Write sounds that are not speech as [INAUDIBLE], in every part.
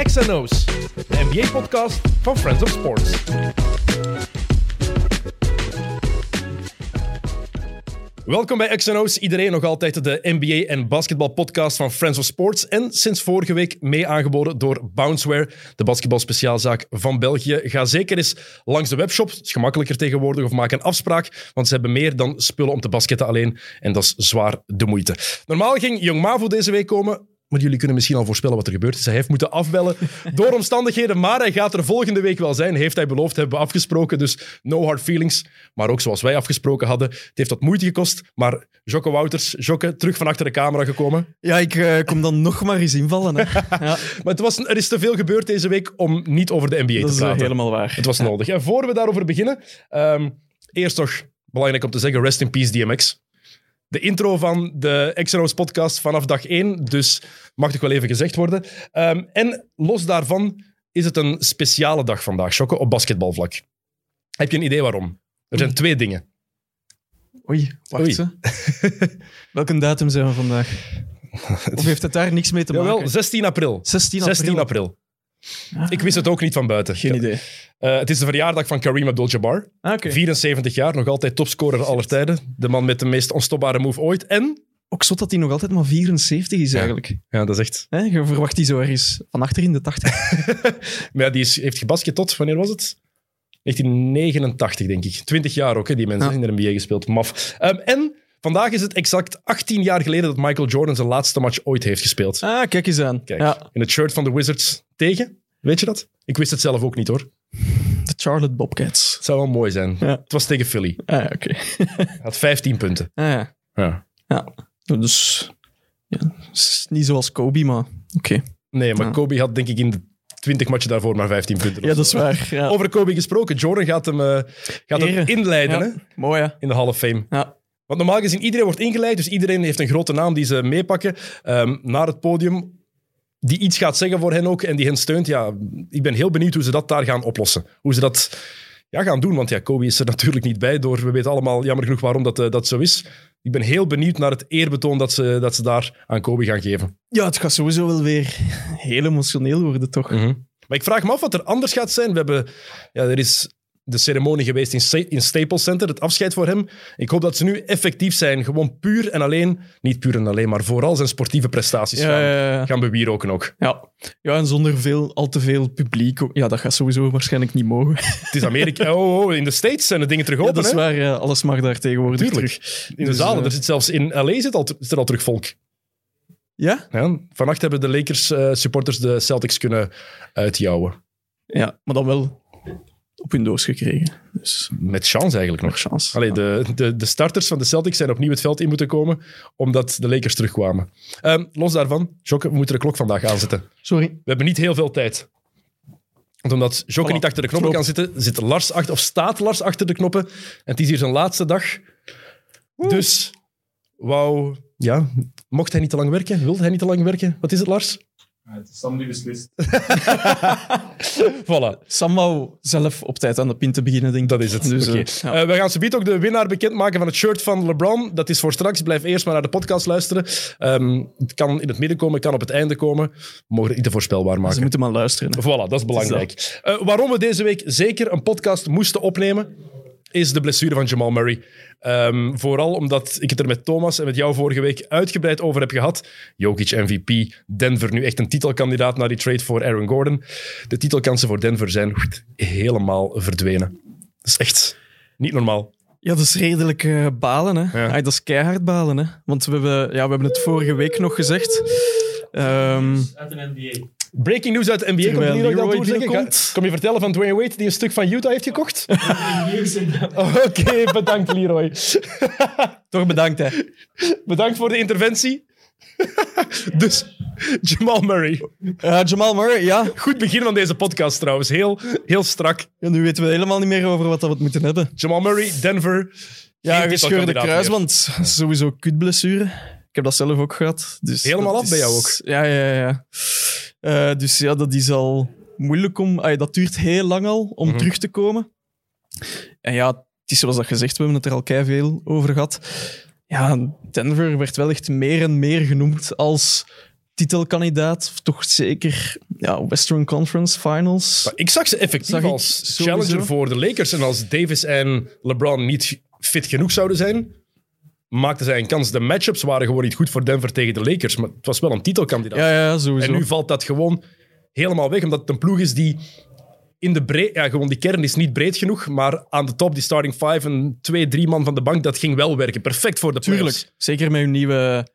XNO's, de NBA-podcast van Friends of Sports. Welkom bij XNO's, iedereen nog altijd de NBA en basketbalpodcast van Friends of Sports. En sinds vorige week mee aangeboden door Bounceware, de basketbalspeciaalzaak van België. Ga zeker eens langs de webshop, het is gemakkelijker tegenwoordig, of maak een afspraak, want ze hebben meer dan spullen om te basketten alleen. En dat is zwaar de moeite. Normaal ging Jong Mavo deze week komen, maar jullie kunnen misschien al voorspellen wat er gebeurd is. Hij heeft moeten afbellen [LAUGHS] door omstandigheden, maar hij gaat er volgende week wel zijn. Heeft hij beloofd, hebben we afgesproken. Dus no hard feelings. Maar ook zoals wij afgesproken hadden. Het heeft wat moeite gekost, maar Jocke Wouters, Jocke, terug van achter de camera gekomen. Ja, ik eh, kom dan nog maar eens invallen. Hè. [LAUGHS] Ja, Maar het was, er is te veel gebeurd deze week om niet over de NBA dat te is eh, praten. helemaal waar. Het was nodig. En voor we daarover beginnen, ehm, eerst toch belangrijk om te zeggen, rest in peace DMX. De intro van de XNO's podcast vanaf dag 1, dus mag toch wel even gezegd worden. Ehm, en los daarvan is het een speciale dag vandaag, Shokke, op basketbalvlak. Heb je een idee waarom? Er zijn twee dingen. Oei, wacht Oei. [LAUGHS] Welke datum zijn we vandaag? [LAUGHS] Of heeft het daar niks mee te maken? Jawel, 16 april. 16 april. 16 april. Ik wist het ook niet van buiten. Geen idee. Eh, het is de verjaardag van Kareem Abdul-Jabbar. Ah, Oké. 74 jaar, nog altijd topscorer aller tijden. De man met de meest onstopbare move ooit. En... Ook zot dat hij nog altijd maar 74 is eigenlijk. Ja, dat is echt... Hè, je verwacht die zo ergens van achter in de 80. [LAUGHS] Maar ja, die is, heeft gebasket tot, wanneer was het? 1989, denk ik. 20 jaar ook, hè, die mensen Ja. in de NBA gespeeld. Maf. Ehm, en vandaag is het exact 18 jaar geleden dat Michael Jordan zijn laatste match ooit heeft gespeeld. Ah, kijk eens aan. Kijk, Ja, in het shirt van de Wizards tegen. Weet je dat? Ik wist het zelf ook niet, hoor. de Charlotte Bobcats. Het zou wel mooi zijn. Ja. Het was tegen Philly. Ah, oké. Hij had 15 punten. Ah, ja. Ja. ja. Dus... Ja, is niet zoals Kobe, maar oké. Nee, maar Ja. Kobe had denk ik in de 20 matchen daarvoor maar 15 punten. Ja, dat is waar. Ja. Over Kobe gesproken. Jordan gaat hem, eh, gaat hem inleiden hè, Mooi, hè? in de Hall of Fame. Ja. Want normaal gezien, iedereen wordt ingeleid, dus iedereen heeft een grote naam die ze meepakken ehm, naar het podium, die iets gaat zeggen voor hen ook en die hen steunt. Ja, ik ben heel benieuwd hoe ze dat daar gaan oplossen. Hoe ze dat ja, gaan doen, want ja, Kobe is er [LAUGHS] natuurlijk niet bij door, we weten allemaal jammer genoeg waarom dat, eh, dat zo is. Ik ben heel benieuwd naar het eerbetoon dat ze, dat ze daar aan Kobe gaan geven. Ja, het gaat sowieso wel weer [LAUGHS] heel emotioneel worden, toch? Maar ik vraag me af wat er anders gaat zijn. We hebben, ja, er is de ceremonie geweest in, Sta- in Staples Center, het afscheid voor hem. Ik hoop dat ze nu effectief zijn. Gewoon puur en alleen, niet puur en alleen, maar vooral zijn sportieve prestaties Ja, gaan, ja, ja. gaan bewieroken ook. Ja. ja, en zonder veel, al te veel publiek. Ja, dat gaat sowieso waarschijnlijk niet mogen. [LAUGHS] Het is Amerika. Oh, oh, in de States zijn de dingen terug open. dat is waar. ja, alles mag daar tegenwoordig Tuurlijk. terug. In de Dus, zalen. eh, Er zit zelfs in LA zit al, er al terug volk. Ja? Ja, vannacht hebben de Lakers eh, supporters de Celtics kunnen uitjouwen. Ja, maar dan wel op hun doos gekregen. Dus Met chance eigenlijk nog. nog chance. Allee, de, de, de starters van de Celtics zijn opnieuw het veld in moeten komen, omdat de Lakers terugkwamen. Ehm, los daarvan, Jokke, we moeten de klok vandaag aanzetten. Sorry. We hebben niet heel veel tijd. Want omdat Jokke Voilà. niet achter de knoppen kan zitten, zit Lars achter, of staat Lars achter de knoppen. En het is hier zijn laatste dag. Dus, wauw, ja, mocht hij niet te lang werken? Wilde hij niet te lang werken? Wat is het, Lars? Ja, het is Sam die beslist. [LAUGHS] Voilà. Sam wou zelf op tijd aan de pin te beginnen, denk ik. Dat is het. Dus, eh, ja. Eh, we gaan zometeen ook de winnaar bekendmaken van het shirt van LeBron. Dat is voor straks. Blijf eerst maar naar de podcast luisteren. Ehm, het kan in het midden komen, het kan op het einde komen. We mogen het niet te voorspelbaar Ze maken. moeten maar luisteren. hè. Voilà, dat is belangrijk. Eh, waarom we deze week zeker een podcast moesten opnemen, is de blessure van Jamal Murray. Ehm, vooral omdat ik het er met Thomas en met jou vorige week uitgebreid over heb gehad. Jokic MVP, Denver nu echt een titelkandidaat na die trade voor Aaron Gordon. De titelkansen voor Denver zijn helemaal verdwenen. Dat is echt niet normaal. Ja, dat is redelijk eh, balen. Hè. Ja. Dat is keihard balen. Hè. Want we hebben, ja, we hebben het vorige week nog gezegd. Ehm, Uit een NBA. Breaking news uit de NBA. Terwijl niet. Ga- Kom je vertellen van Dwayne Wade die een stuk van Utah heeft gekocht? [LAUGHS] Oké, bedankt Leroy. [LAUGHS] toch bedankt, hè. Bedankt voor de interventie. [LAUGHS] dus, Jamal Murray. Ja, Jamal Murray, ja. Goed begin van deze podcast trouwens. Heel, heel strak. ja. Nu weten we helemaal niet meer over wat we moeten hebben. Jamal Murray, Denver. Ja, gescheurde titelkandidaat kruis, meer. want sowieso kutblessure. Ik heb dat zelf ook gehad. Dus Helemaal af bij jou ook? Ja, ja, ja. Eh, dus ja, dat is al moeilijk om... dat duurt heel lang al om Mhm. terug te komen. En ja, het is zoals dat gezegd, we hebben het er al kei veel over gehad. Ja, Denver werd wel echt meer en meer genoemd als titelkandidaat. Of toch zeker ja, Western Conference Finals. Maar ik zag ze effectief Zag als challenger voor de Lakers. En als Davis en LeBron niet fit genoeg zouden zijn, maakten zij een kans. De matchups waren gewoon niet goed voor Denver tegen de Lakers. Maar het was wel een titelkandidaat. Ja, ja, sowieso. En nu valt dat gewoon helemaal weg, omdat het een ploeg is die in de breed... Ja, gewoon die kern is niet breed genoeg, maar aan de top, die starting five en twee, drie man van de bank, dat ging wel werken. Perfect voor de. Tuurlijk. Zeker met hun nieuwe,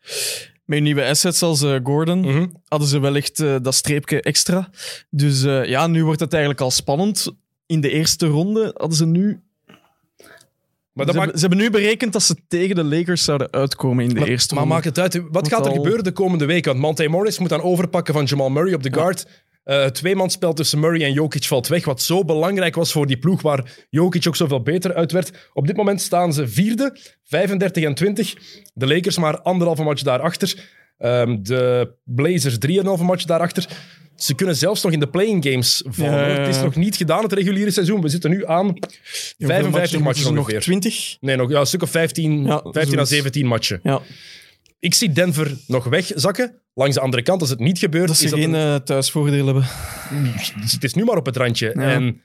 met hun nieuwe assets als eh, Gordon Mhm. hadden ze wel echt eh, dat streepje extra. Dus eh, ja, nu wordt het eigenlijk al spannend. In de eerste ronde hadden ze nu... Maar Ze, maakt, hebben, ze hebben nu berekend dat ze tegen de Lakers zouden uitkomen in de maar, eerste maar ronde. maakt het uit. Wat gaat er al- gebeuren de komende week? Want Monte Morris moet dan overpakken van Jamal Murray op de guard. Eh het tweemansspel tussen Murray en Jokic valt weg, wat zo belangrijk was voor die ploeg waar Jokic ook zoveel beter uit werd. Op dit moment staan ze vierde, 35 en 20. De Lakers maar anderhalve match daarachter. Ehm de Blazers 3,5 match daarachter. Ze kunnen zelfs nog in de playing games vallen. Ja, ja, hoor. Het is nog niet gedaan, het reguliere seizoen. We zitten nu aan Ja, hoeveel 55 moeten matches ze nog ongeveer. 20? Nee, nog ja, een stuk of 15, Ja, 15 à zoiets. 17 matchen. Ja, Ik zie Denver nog wegzakken. Langs de andere kant, als het niet gebeurt, dat is ze dat geen een- eh, thuisvoordeel hebben. dus het is nu maar op het randje. En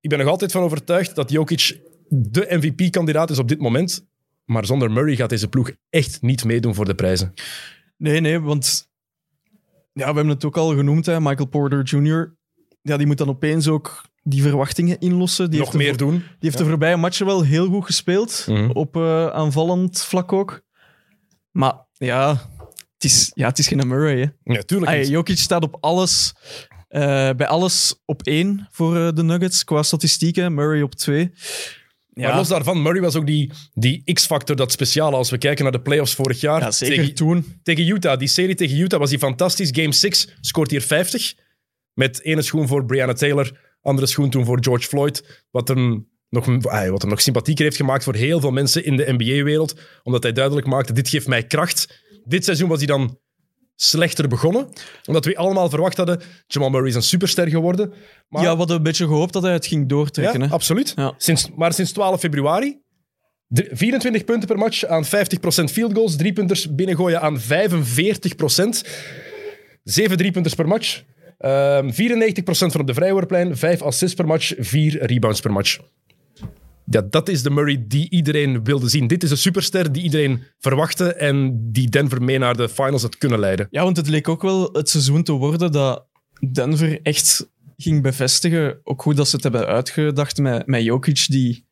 ik ben nog altijd van overtuigd dat Jokic de MVP-kandidaat is op dit moment. Maar zonder Murray gaat deze ploeg echt niet meedoen voor de prijzen. Nee, nee, want ja, we hebben het ook al genoemd, hè, Michael Porter Jr. Ja, die moet dan opeens ook die verwachtingen inlossen. Die nog heeft meer doen. Die heeft de voorbije matchen wel heel goed gespeeld, Mhm. op eh, aanvallend vlak ook. Maar ja, het is, ja, het is geen Murray. Hè. Ja, tuurlijk Ay, niet. Jokic staat op alles, eh, bij alles op één voor eh, de Nuggets qua statistieken. Murray op twee. Ja, Maar los daarvan, Murray was ook die, die X-factor, dat speciale. Als we kijken naar de playoffs vorig jaar. ja, zeker tegen, toen. tegen Utah. Die serie tegen Utah was hij fantastisch. Game 6 scoort hier 50. Met ene schoen voor Breonna Taylor, andere schoen toen voor George Floyd. Wat hem nog, wat hem nog sympathieker heeft gemaakt voor heel veel mensen in de NBA-wereld. Omdat hij duidelijk maakte, dit geeft mij kracht. Dit seizoen was hij dan slechter begonnen. Omdat we allemaal verwacht hadden, Jamal Murray is een superster geworden. Maar, Ja, we hadden een beetje gehoopt dat hij het ging doortrekken. ja, hè. absoluut. Ja. Sinds, maar sinds 12 februari, drie- 24 punten per match aan 50% field goals, drie punters binnengooien aan 45%, zeven driepunters per match, ehm 94% van op de vrijwoordplein, vijf assists per match, vier rebounds per match. Ja, dat is de Murray die iedereen wilde zien. Dit is een superster die iedereen verwachtte en die Denver mee naar de finals had kunnen leiden. Ja, want het leek ook wel het seizoen te worden dat Denver echt ging bevestigen. Ook goed dat ze het hebben uitgedacht met, met Jokic, die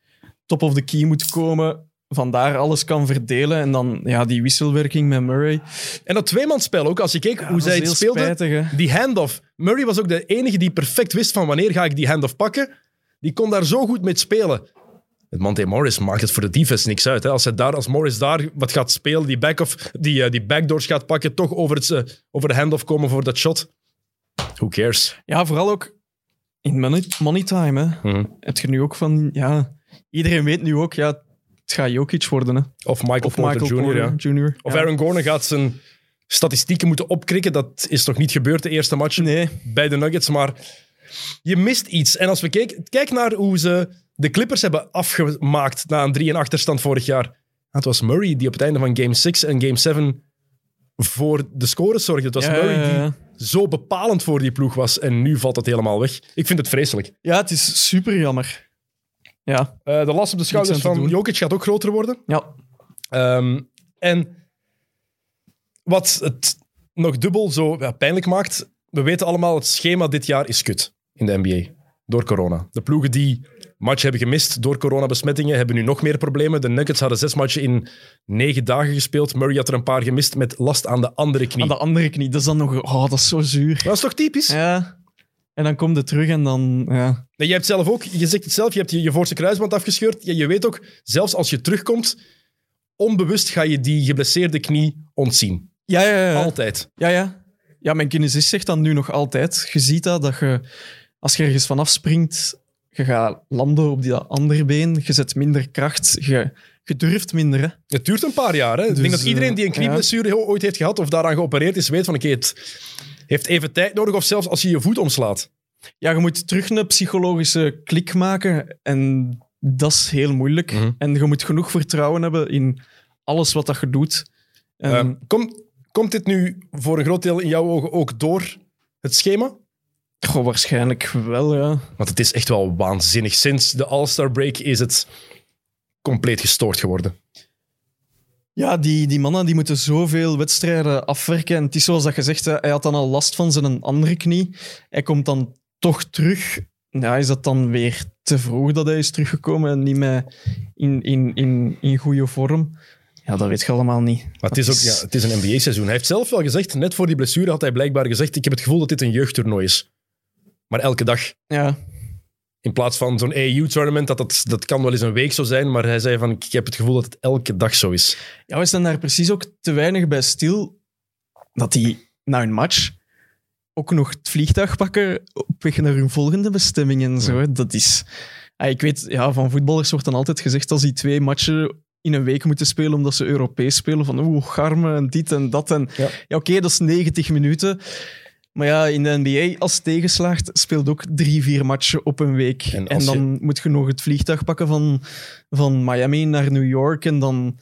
top of the key moet komen. Vandaar alles kan verdelen. En dan ja, die wisselwerking met Murray. En dat tweemansspel ook, als je keek hoe zij het speelden. spijtig. Die handoff. Murray was ook de enige die perfect wist van wanneer ga ik die handoff pakken. Die kon daar zo goed mee spelen. Het Monte Morris maakt het voor de defense niks uit. Hè. Als, hij daar, als Morris daar wat gaat spelen, die, back die, eh, die backdoors gaat pakken, toch over, het, eh, over de handoff komen voor dat shot. Who cares? Ja, vooral ook in money, money time. Hè. Mhm. Heb je nu ook van... Ja, iedereen weet nu ook, ja, het gaat Jokic worden. Hè. Of Michael Of Porter Michael Jr. Porter ja. Jr. Of. Aaron Gordon gaat zijn statistieken moeten opkrikken. Dat is nog niet gebeurd de eerste match Nee, bij de Nuggets. Maar je mist iets. En als we kijken, kijk naar hoe ze de Clippers hebben afgemaakt na een 3 achterstand vorig jaar. Het was Murray die op het einde van Game 6 en Game 7 voor de scores zorgde. Het was Ja, Murray die ja. zo bepalend voor die ploeg was. En nu valt het helemaal weg. Ik vind het vreselijk. ja, het is super jammer. Ja, Eh, de last op de schouders van. Jokic gaat ook groter worden. ja. Ehm, en wat het nog dubbel zo ja, pijnlijk maakt, we weten allemaal, het schema dit jaar is kut in de NBA. Door corona. De ploegen die match hebben gemist door coronabesmettingen hebben nu nog meer problemen. De Nuggets hadden zes matchen in negen dagen gespeeld. Murray had er een paar gemist met last aan de andere knie. Aan de andere knie, dat is dan nog... Oh, dat is zo zuur. Dat is toch typisch? Ja. En dan komt het terug en dan... Ja. Nee, jij hebt zelf ook, je zegt het zelf, je hebt je, je voorste kruisband afgescheurd. Je, je weet ook, zelfs als je terugkomt, onbewust ga je die geblesseerde knie ontzien. Ja, ja, ja. Altijd. Ja, ja. Ja, mijn kinesist zegt dan nu nog altijd. Je ziet dat, dat je, als je ergens vanaf springt, je gaat landen op die andere been, je zet minder kracht, je, je durft minder. Hè. Het duurt een paar jaar. Hè? ik Dus, denk dat iedereen die een eh, knieblessure ooit heeft gehad of daaraan geopereerd is, weet van oké, het heeft even tijd nodig. Of zelfs als je je voet omslaat. Ja, je moet terug een psychologische klik maken en dat is heel moeilijk. Mhm. En je moet genoeg vertrouwen hebben in alles wat dat je doet. En, Ehm, kom, Komt dit nu voor een groot deel in jouw ogen ook door het schema? Goh, waarschijnlijk wel, ja. Want het is echt wel waanzinnig. Sinds de All-Star break is het compleet gestoord geworden. Ja, die, die mannen die moeten zoveel wedstrijden afwerken. En het is zoals dat gezegd, hij had dan al last van zijn andere knie. Hij komt dan toch terug. Ja, is dat dan weer te vroeg dat hij is teruggekomen en niet meer in, in, in, in goede vorm? Ja, dat weet je allemaal niet. Maar het is, ook, ja, het is een NBA-seizoen. Hij heeft zelf wel gezegd, net voor die blessure had hij blijkbaar gezegd, ik heb het gevoel dat dit een jeugdtoernooi is. Maar elke dag. Ja, In plaats van zo'n AU-tournament, dat, dat, dat kan wel eens een week zo zijn, maar hij zei van, ik heb het gevoel dat het elke dag zo is. Ja, we staan daar precies ook te weinig bij stil dat die na een match ook nog het vliegtuig pakken op weg naar hun volgende bestemming en zo. Dat is... Ah, ik weet, ja, van voetballers wordt dan altijd gezegd als die twee matchen in een week moeten spelen omdat ze Europees spelen, van oeh, garmen en dit en dat. En, Ja. ja, oké, dat is 90 minuten. Maar ja, in de NBA, als tegenslaagt, speelt ook drie, vier matchen op een week. En En, als je- dan moet je nog het vliegtuig pakken van, van Miami naar New York. En dan...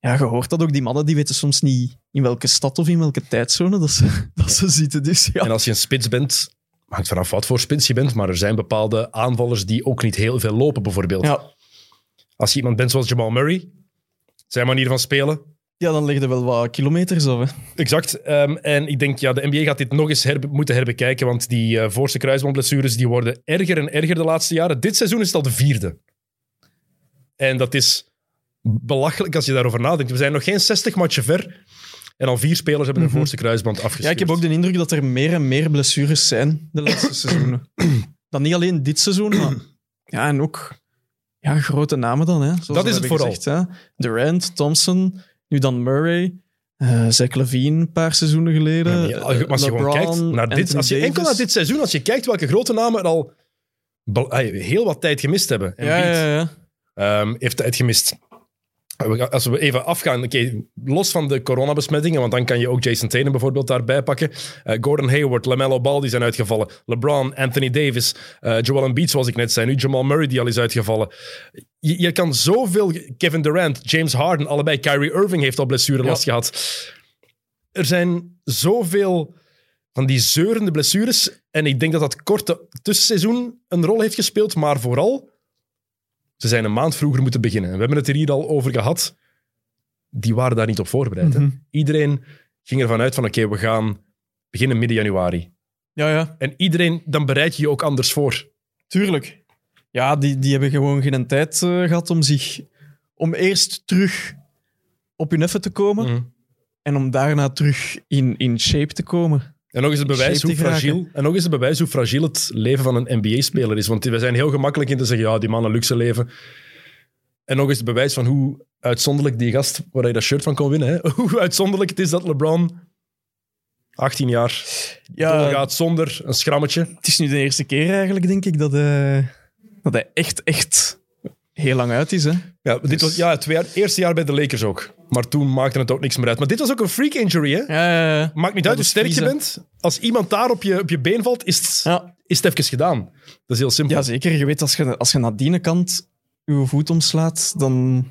Ja, je hoort dat ook. Die mannen die weten soms niet in welke stad of in welke tijdzone dat ze, [LAUGHS] dat ze zitten. Dus ja. En als je een spits bent, hangt vanaf wat voor spits je bent, maar er zijn bepaalde aanvallers die ook niet heel veel lopen, bijvoorbeeld. Ja, Als je iemand bent zoals Jamal Murray, zijn manier van spelen, ja, dan leg je wel wat kilometers. Hè. Exact. Ehm, en ik denk, ja, de NBA gaat dit nog eens herbe- moeten herbekijken, want die eh voorste kruisbandblessures die worden erger en erger de laatste jaren. Dit seizoen is het al de vierde. En dat is belachelijk als je daarover nadenkt. We zijn nog geen 60 matchen ver en al vier spelers hebben hun Mhm. voorste kruisband afgestuurd. Ja, ik heb ook de indruk dat er meer en meer blessures zijn de laatste [CLEARS THROAT] seizoenen. Dan niet alleen dit seizoen, maar [CLEARS THROAT] ja, en ook ja, grote namen dan. Hè, zoals Dat is het vooral. Gezegd, hè. Durant, Thompson, nu dan Murray, eh Zach Levine een paar seizoenen geleden. Ja, maar je- als je- gewoon kijkt naar dit, als je enkel naar dit seizoen, als je kijkt welke grote namen er al heel wat tijd gemist hebben. Ja, Embiid, ja, ja. Ehm, heeft tijd gemist. Als we even afgaan, oké, los van de coronabesmettingen, want dan kan je ook Jason Tatum bijvoorbeeld daarbij pakken. Eh, Gordon Hayward, LaMelo Ball die zijn uitgevallen. LeBron, Anthony Davis, eh, Joel Embiid zoals ik net zei. Nu Jamal Murray die al is uitgevallen. Je, je kan zoveel... Kevin Durant, James Harden, allebei. Kyrie Irving heeft al blessurelast gehad. Er zijn zoveel van die zeurende blessures. En ik denk dat dat korte tussenseizoen een rol heeft gespeeld, maar vooral... Ze zijn een maand vroeger moeten beginnen. En we hebben het er hier al over gehad. Die waren daar niet op voorbereid. hè. Mhm. Iedereen ging ervan uit van oké, we gaan beginnen midden januari. ja, ja. En iedereen, dan bereid je je ook anders voor. Tuurlijk. Ja, die, die hebben gewoon geen tijd eh, gehad om zich... Om eerst terug op hun effe te komen Mhm. en om daarna terug in, in shape te komen. En nog eens het bewijs hoe fragiel, en nog eens het bewijs hoe fragiel het leven van een NBA-speler is. Want we zijn heel gemakkelijk in te zeggen, ja, die man een luxe leven. En nog eens het bewijs van hoe uitzonderlijk die gast, waar je dat shirt van kon winnen, hè? [LAUGHS] hoe uitzonderlijk het is dat LeBron 18 jaar Ja, doorgaat zonder een schrammetje. het is nu de eerste keer eigenlijk, denk ik, dat hij, dat hij echt, echt heel lang uit is. Hè? Ja, dit was ja, het eerste jaar bij de Lakers ook. Maar toen maakte het ook niks meer uit. Maar dit was ook een freak injury, hè? Ja, ja, ja. Maakt niet Dat uit hoe sterk je bent. Als iemand daar op je, op je been valt, is het, Ja. is het even gedaan. Dat is heel simpel. ja, zeker. Je weet, als je, als je naar die kant je voet omslaat, dan...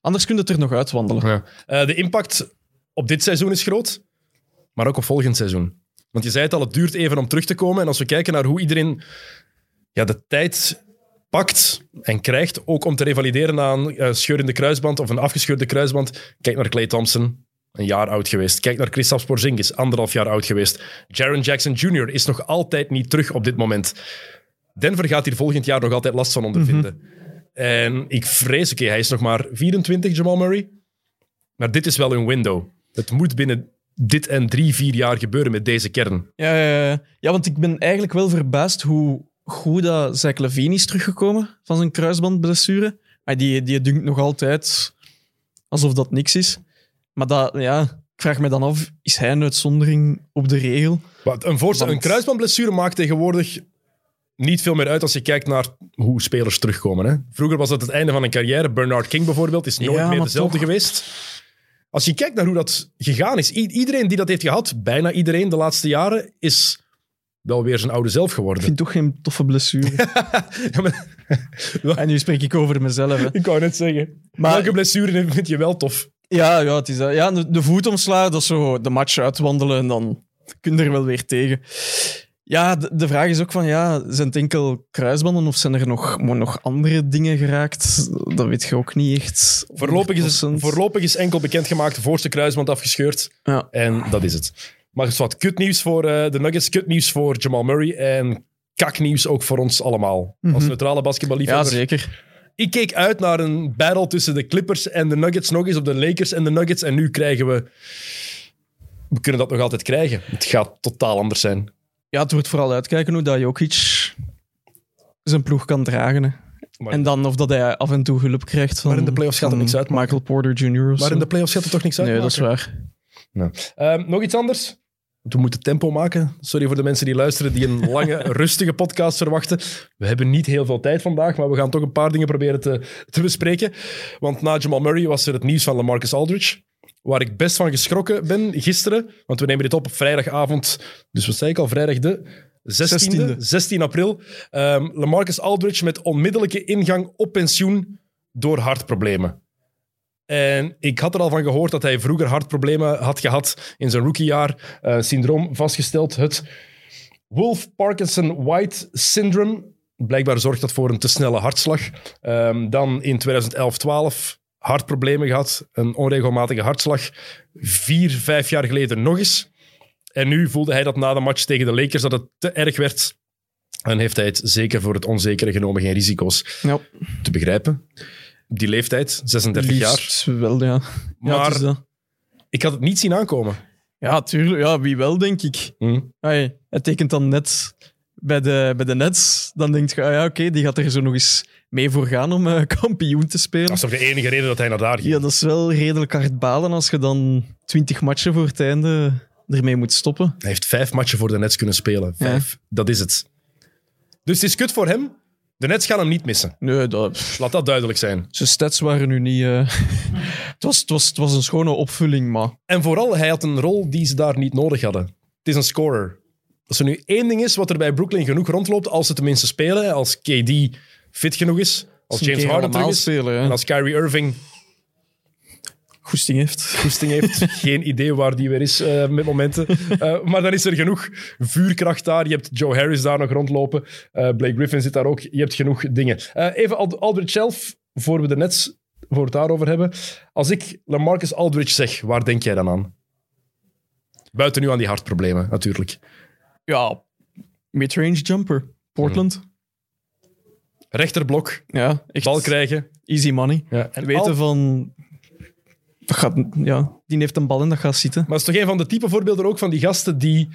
Anders kun je het er nog uitwandelen. Ja. Eh, de impact op dit seizoen is groot, maar ook op volgend seizoen. Want je zei het al, het duurt even om terug te komen. En als we kijken naar hoe iedereen ja, de tijd pakt en krijgt, ook om te revalideren na een eh, scheurende kruisband of een afgescheurde kruisband. Kijk naar Clay Thompson, een jaar oud geweest. Kijk naar Kristaps Porzingis, anderhalf jaar oud geweest. Jaron Jackson Jr. is nog altijd niet terug op dit moment. Denver gaat hier volgend jaar nog altijd last van ondervinden. En ik vrees, oké, hij is nog maar 24, Jamal Murray. Maar dit is wel een window. Het moet binnen dit en drie, vier jaar gebeuren met deze kern. Ja, ja, ja. ja, want ik ben eigenlijk wel verbaasd hoe goed dat Zach Levine is teruggekomen van zijn kruisbandblessure. Maar die, die dunkt nog altijd alsof dat niks is. Maar dat, ja, ik vraag me dan af, is hij een uitzondering op de regel? Wat een, voorstel, Want- een kruisbandblessure maakt tegenwoordig niet veel meer uit als je kijkt naar hoe spelers terugkomen. Hè? Vroeger was dat het einde van een carrière. Bernard King bijvoorbeeld is nooit Ja, meer dezelfde toch. geweest. Als je kijkt naar hoe dat gegaan is, iedereen die dat heeft gehad, bijna iedereen de laatste jaren, is wel weer zijn oude zelf Ik geworden. vind toch geen toffe blessure. [LAUGHS] Ja, maar- [LAUGHS] en nu spreek ik over mezelf. Hè. ik wou net zeggen. Maar- Welke blessure vind je wel tof? Ja, ja, het is dat. Ja, de, de voetomslagen, dat is zo de match uitwandelen en dan kun je er wel weer tegen. Ja, de, de vraag is ook van, ja, zijn het enkel kruisbanden of zijn er nog, nog andere dingen geraakt? Dat weet je ook niet echt. Voorlopig is, het, 100%. voorlopig is enkel bekendgemaakt, de voorste kruisband afgescheurd. Ja. En dat is het. Maar het is wat kutnieuws voor eh, de Nuggets, kutnieuws voor Jamal Murray en kaknieuws ook voor ons allemaal. Als Mhm. neutrale ja, basketballiefhebber. zeker. ik keek uit naar een battle tussen de Clippers en de Nuggets, nog eens op de Lakers en de Nuggets. En nu krijgen we... We kunnen dat nog altijd krijgen. Het gaat totaal anders zijn. Ja, het wordt vooral uitkijken hoe dat Jokic zijn ploeg kan dragen. hè. Maar, En dan of dat hij af en toe hulp krijgt van, Maar in de playoffs gaat het niks uitmaken. Michael Porter Jr. maar in de playoffs gaat het toch niks uit? Nee, dat is waar. Ehm, nog iets anders? We moeten tempo maken. Sorry voor de mensen die luisteren, die een lange, [LAUGHS] rustige podcast verwachten. We hebben niet heel veel tijd vandaag, maar we gaan toch een paar dingen proberen te, te bespreken. Want na Jamal Murray was er het nieuws van LaMarcus Aldridge. Waar ik best van geschrokken ben gisteren. Want we nemen dit op op vrijdagavond. Dus wat zei ik al? Vrijdag de 16e, 16e. 16 april. Ehm LaMarcus Aldridge met onmiddellijke ingang op pensioen door hartproblemen. En ik had er al van gehoord dat hij vroeger hartproblemen had gehad in zijn rookiejaar. Eh syndroom vastgesteld, het Wolf-Parkinson-White syndrome. Blijkbaar zorgt dat voor een te snelle hartslag. Ehm, dan in 2011-12 hartproblemen gehad, een onregelmatige hartslag. Vier, vijf jaar geleden nog eens. En nu voelde hij dat na de match tegen de Lakers dat het te erg werd. En heeft hij het zeker voor het onzekere genomen, geen risico's te begrijpen. Die leeftijd, 36 jaar. wel, ja. Maar het ik had het niet zien aankomen. Ja, tuurlijk. Ja, wie wel, denk ik. Hm. Hij tekent dan net bij de, bij de Nets. Dan denk je, ah ja, oké, die gaat er zo nog eens mee voor gaan om eh, [LAUGHS] kampioen te spelen. Dat is toch de enige reden dat hij naar daar ging? Ja, dat is wel redelijk hard balen als je dan twintig matchen voor het einde ermee moet stoppen. Hij heeft vijf matchen voor de Nets kunnen spelen. Vijf. Dat is het. Dus het is kut voor hem. De Nets gaan hem niet missen. Nee, dat, Laat dat duidelijk zijn. zijn stats waren nu niet... eh, [LAUGHS] het, was, het, was, het was een schone opvulling, maar... En vooral, hij had een rol die ze daar niet nodig hadden. Het is een scorer. Als er nu één ding is wat er bij Brooklyn genoeg rondloopt, als ze tenminste spelen, als KD fit genoeg is, als James Harden terug is, spelen, en als Kyrie Irving Goesting heeft. goesting heeft. [LAUGHS] Geen idee waar die weer is eh, met momenten. Eh, maar dan is er genoeg vuurkracht daar. Je hebt Joe Harris daar nog rondlopen. Eh, Blake Griffin zit daar ook. Je hebt genoeg dingen. Eh, even Ald- Aldridge zelf, voor we de Nets voor het daarover hebben. Als ik LaMarcus Aldridge zeg, waar denk jij dan aan? Buiten nu aan die hartproblemen, natuurlijk. Ja, midrange jumper. Portland. Rechterblok, Ja, echt bal krijgen. easy money. Ja, en Weten al- van... Dat gaat, ja, die heeft een bal en dat gaat zitten. Maar het is toch een van de type voorbeelden ook van die gasten die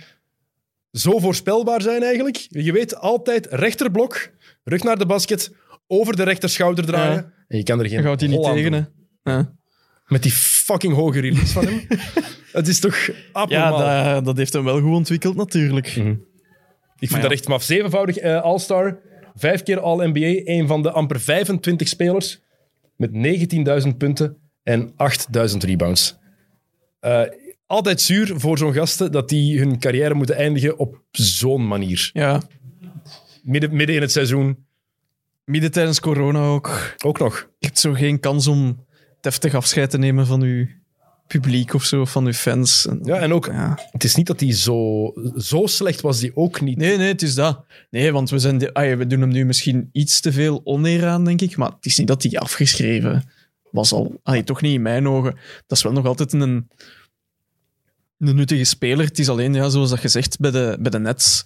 zo voorspelbaar zijn eigenlijk. Je weet altijd rechterblok, rug naar de basket, over de rechterschouder draaien. Ja. En je kan er geen Dan gaat hij niet tegen, doen. hè. Ja, Met die fucking hoge release van hem. [LAUGHS] Het is toch ja abnormaal. dat, dat heeft hem wel goed ontwikkeld, natuurlijk. Ik vind Maar dat ja. echt maf. Zevenvoudig eh, All-Star, vijf keer All-NBA, een van de amper 25 spelers met 19.000 punten en 8.000 rebounds. Eh, altijd zuur voor zo'n gasten dat die hun carrière moeten eindigen op zo'n manier. Ja, Midden, midden in het seizoen midden tijdens corona ook. ook nog. Je hebt zo geen kans om deftig afscheid te nemen van je publiek of zo, van je fans. En- Ja, en ook, Ja. het is niet dat hij zo, zo slecht was, die ook niet. Nee, nee, het is dat. Nee, want we, zijn de, ah we doen hem nu misschien iets te veel oneer aan, denk ik. Maar het is niet dat hij afgeschreven was al. Ah, toch niet in mijn ogen. Dat is wel nog altijd een, een nuttige speler. Het is alleen, ja, zoals dat gezegd, bij de, bij de Nets.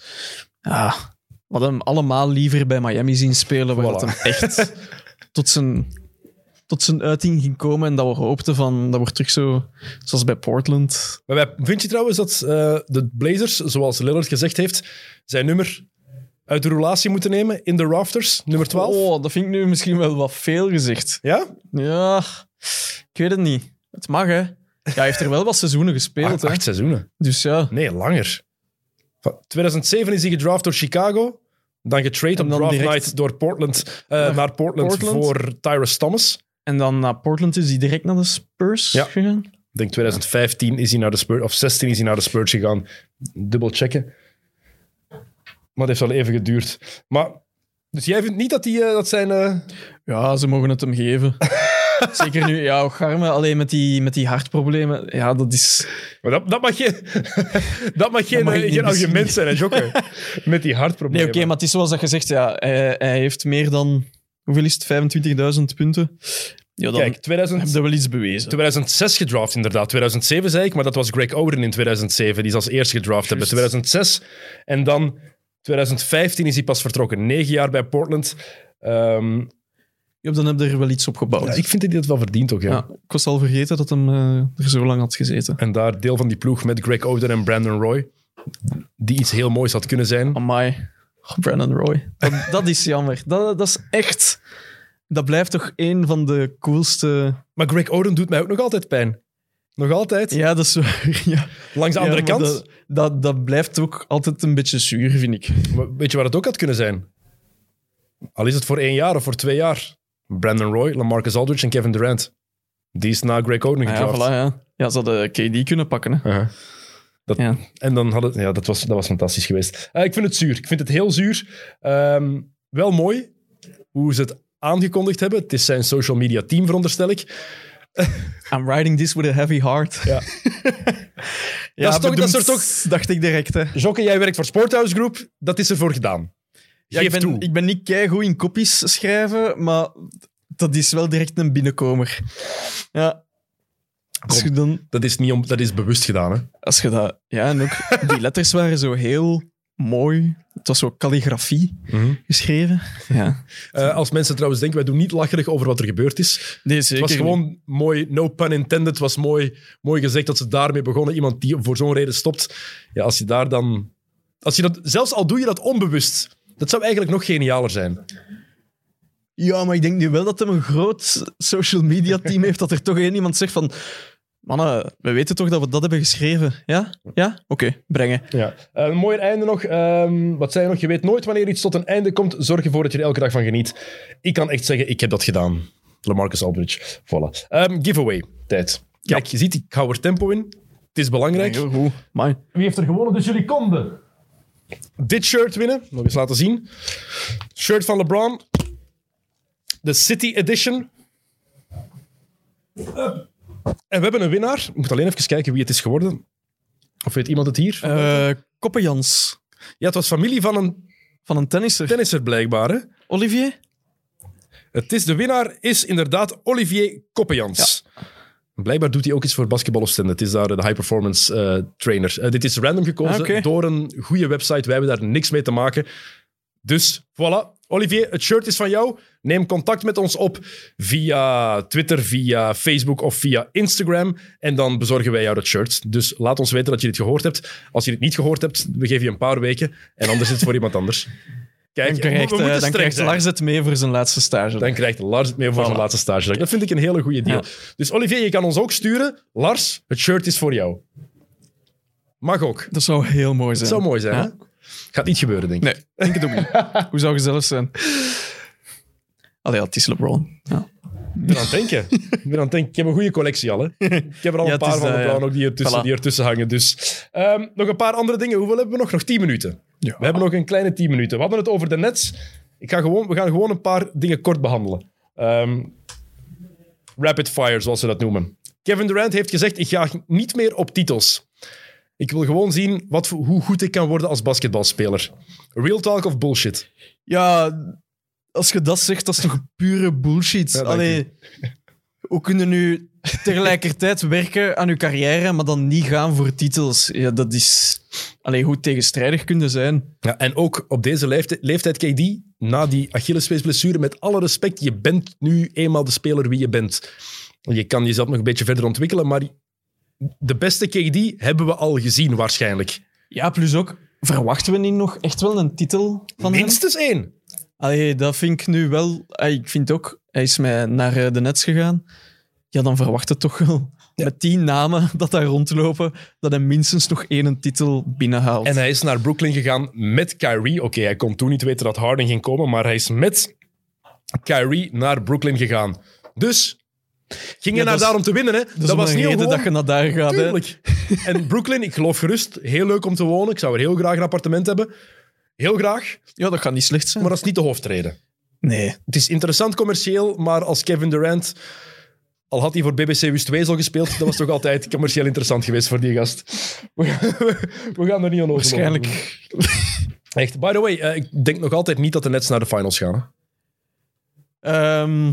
Ja, we hadden hem allemaal liever bij Miami zien spelen, waar Voilà. dat hem echt [LAUGHS] tot zijn, tot zijn uiting ging komen. En dat we hoopten van, dat wordt terug zo, zoals bij Portland. Maar vind je trouwens dat eh, de Blazers, zoals Lillard gezegd heeft, zijn nummer uit de roulatie moeten nemen in de rafters, nummer 12? Oh, dat vind ik nu misschien wel wat veel gezegd. Ja? Ja, ik weet het niet. Het mag, hè. Ja, hij heeft er wel wat seizoenen gespeeld, Acht, hè. acht seizoenen. Dus ja. Nee, langer. Van 2007 is hij gedraft door Chicago. Dan getrade op draft direct night door Portland, eh, naar naar Portland, Portland. voor Tyrus Thomas. En dan naar Portland is hij direct naar de Spurs Ja. gegaan. Ik denk 2015 is hij naar de Spurs, of 16 is hij naar de Spurs gegaan. Dubbel checken. Maar het heeft wel even geduurd. Maar, dus jij vindt niet dat, die, eh, dat zijn... eh, Ja, ze mogen het hem geven. [LAUGHS] Zeker nu, ja, Garme, alleen met die, met die hartproblemen. Ja, dat is... Maar dat, dat mag geen, [LAUGHS] dat mag geen, mag ik eh, geen [LAUGHS] argument zijn, hè, Jokke? Met die Nee, hartproblemen. oké, maar het is zoals dat je zegt, ja, hij, hij heeft meer dan... Hoeveel is het? 25.000 punten? Ja, dan Kijk, 2000, heb je wel iets bewezen. 2006 gedraft inderdaad. 2007 zei ik, maar dat was Greg Oden in 2007. Die ze als eerste gedraft hebben. 2006. En dan 2015 is hij pas vertrokken. Negen jaar bij Portland. Ehm, Ja, dan heb je er wel iets op gebouwd. ik vind dat hij dat wel verdient toch, ja. Ik was al vergeten dat eh, er zo lang had gezeten. En daar deel van die ploeg met Greg Oden en Brandon Roy. Die iets heel moois had kunnen zijn. Oh, Brandon Roy. Dat, dat is jammer. Dat, dat is echt... Dat blijft toch een van de coolste... Maar Greg Oden doet mij ook nog altijd pijn. Nog altijd. Ja, dat is waar. [LAUGHS] Ja. Langs de Ja, andere kant. Dat, dat, dat blijft ook altijd een beetje zuur, vind ik. Weet je waar het ook had kunnen zijn? Al is het voor één jaar of voor twee jaar. Brandon Roy, Lamarcus Aldridge en Kevin Durant. Die is na Greg Oden Ah, ja, gedraft. voilà, ja. ja, ze hadden KD kunnen pakken. Hè. Dat, Ja. En dan had het... Ja, dat was, dat was fantastisch geweest. Eh, ik vind het zuur. Ik vind het heel zuur. Ehm, wel mooi hoe ze het aangekondigd hebben. Het is zijn social media team, veronderstel ik. [LAUGHS] I'm writing this with a heavy heart. Ja. [LAUGHS] Ja, Dat is toch- dat is er bedoemd, Dacht ik direct, hè. Jokke, jij werkt voor Sporthouse Group. Dat is ervoor gedaan. Ja, ik, ben, toe. ik ben niet keigoed in kopies schrijven, maar dat is wel direct een binnenkomer. Ja. Als je, dan, Dat is, niet om, dat is bewust gedaan, hè? als je dat... Ja, en ook die letters waren zo heel mooi. Het was zo calligrafie geschreven. Ja. [LAUGHS] Eh, als mensen trouwens denken, wij doen niet lacherig over wat er gebeurd is. Nee, Het zeker was gewoon mooi, no pun intended. Het was mooi, mooi gezegd dat ze daarmee begonnen. Iemand die voor zo'n reden stopt. Ja, als je daar dan... Als je dat, zelfs al doe je dat onbewust, dat zou eigenlijk nog genialer zijn. Ja, maar ik denk nu wel dat hij een groot social media team heeft, dat er toch één iemand zegt van... Mannen, we weten toch dat we dat hebben geschreven. Ja? Ja? Oké, brengen. Ja. Eh, een mooi einde nog. Ehm, wat zei je nog? Je weet nooit wanneer iets tot een einde komt. Zorg ervoor dat je er elke dag van geniet. Ik kan echt zeggen, ik heb dat gedaan. Lamarcus Aldridge. Voilà. Ehm, giveaway. Tijd. Kijk, je ziet, ik hou er tempo in. Het is belangrijk. Heel goed. Wie heeft er gewonnen? Dus jullie konden. Dit shirt winnen. Nog eens laten zien. Shirt van LeBron. De City Edition. En we hebben een winnaar. Ik moet alleen even kijken wie het is geworden. Of weet iemand het hier? Eh Koppenjans. ja, het was familie van een Van een tennisser. tennisser blijkbaar. Hè? Olivier? Het is, de winnaar is inderdaad Olivier Koppejans. Blijkbaar doet hij ook iets voor Basketball Oostende. Het is daar de high performance eh, trainer. Eh, dit is random gekozen Ah, door een goede website. Wij hebben daar niks mee te maken. Dus voilà. Olivier, het shirt is van jou. Neem contact met ons op via Twitter, via Facebook of via Instagram. En dan bezorgen wij jou dat shirt. Dus laat ons weten dat je dit gehoord hebt. Als je dit niet gehoord hebt, we geven je een paar weken. En anders is het voor [LAUGHS] iemand anders. Kijk, Dan we krijgt, moeten eh, dan krijgt. Lars het mee voor zijn laatste stage. Dan krijgt Lars het mee voor zijn laatste stage. Dat vind ik een hele goede deal. Ja. Dus Olivier, je kan ons ook sturen. Lars, het shirt is voor jou. Mag ook. Dat zou heel mooi zijn. Het zou mooi zijn, Ja. hè? Gaat niet gebeuren, denk ik. Nee, denk het ook niet. [LAUGHS] Hoe zou gezellig zijn? Allee, ja, het is LeBron. Ja. Ik ben aan het denken. ik ben aan het denken. Ik heb een goede collectie al, hè. Ik heb er al Ja, een paar is van dat, LeBron ja. ook die ertussen, Voilà. die ertussen hangen. Dus ehm, nog een paar andere dingen. Hoeveel hebben we nog? Nog tien minuten. Ja. We hebben nog een kleine tien minuten. We hadden het over de Nets. Ik ga gewoon, we gaan gewoon een paar dingen kort behandelen. Ehm, rapid fire, zoals ze dat noemen. Kevin Durant heeft gezegd, ik ga niet meer op titels. Ik wil gewoon zien wat, voor- hoe goed ik kan worden als basketbalspeler. Real talk of bullshit? ja, als je dat zegt, dat is toch pure bullshit. Ja, dank Allee, hoe kun je nu tegelijkertijd [LAUGHS] werken aan je carrière, maar dan niet gaan voor titels? Ja, dat is... Allee, hoe tegenstrijdig kunnen zijn. Ja, en ook op deze leeftijd, leeftijd KD, na die Achillespeesblessure, met alle respect, je bent nu eenmaal de speler wie je bent. Je kan jezelf nog een beetje verder ontwikkelen, maar de beste KD hebben we al gezien waarschijnlijk. Ja, plus ook, verwachten we niet nog echt wel een titel van hem? Minstens één. Allee, dat vind ik nu wel... ah, Ik vind ook, hij is mij naar eh, de Nets gegaan. Ja, dan verwacht het toch wel met die namen [LAUGHS] dat daar rondlopen, dat hij minstens nog één titel binnenhaalt. En hij is naar Brooklyn gegaan met Kyrie. Oké, hij kon toen niet weten dat Harden ging komen, maar hij is met Kyrie naar Brooklyn gegaan. Dus ging je naar daar om te winnen, hè? dat om een reden dat je naar daar gaat. Hè. [LAUGHS] En Brooklyn, ik geloof gerust, heel leuk om te wonen. Ik zou er heel graag een appartement hebben. Heel graag, Ja, dat gaat niet slecht zijn. maar dat is niet de hoofdreden. Nee. Het is interessant commercieel, maar als Kevin Durant Al had hij voor BBC Wust Wezel gespeeld, dat was toch [LAUGHS] altijd commercieel interessant geweest voor die gast. We gaan, [LAUGHS] we gaan er niet aan over. Waarschijnlijk. Echt. By the way, eh, ik denk nog altijd niet dat de Nets naar de finals gaan. Ehm,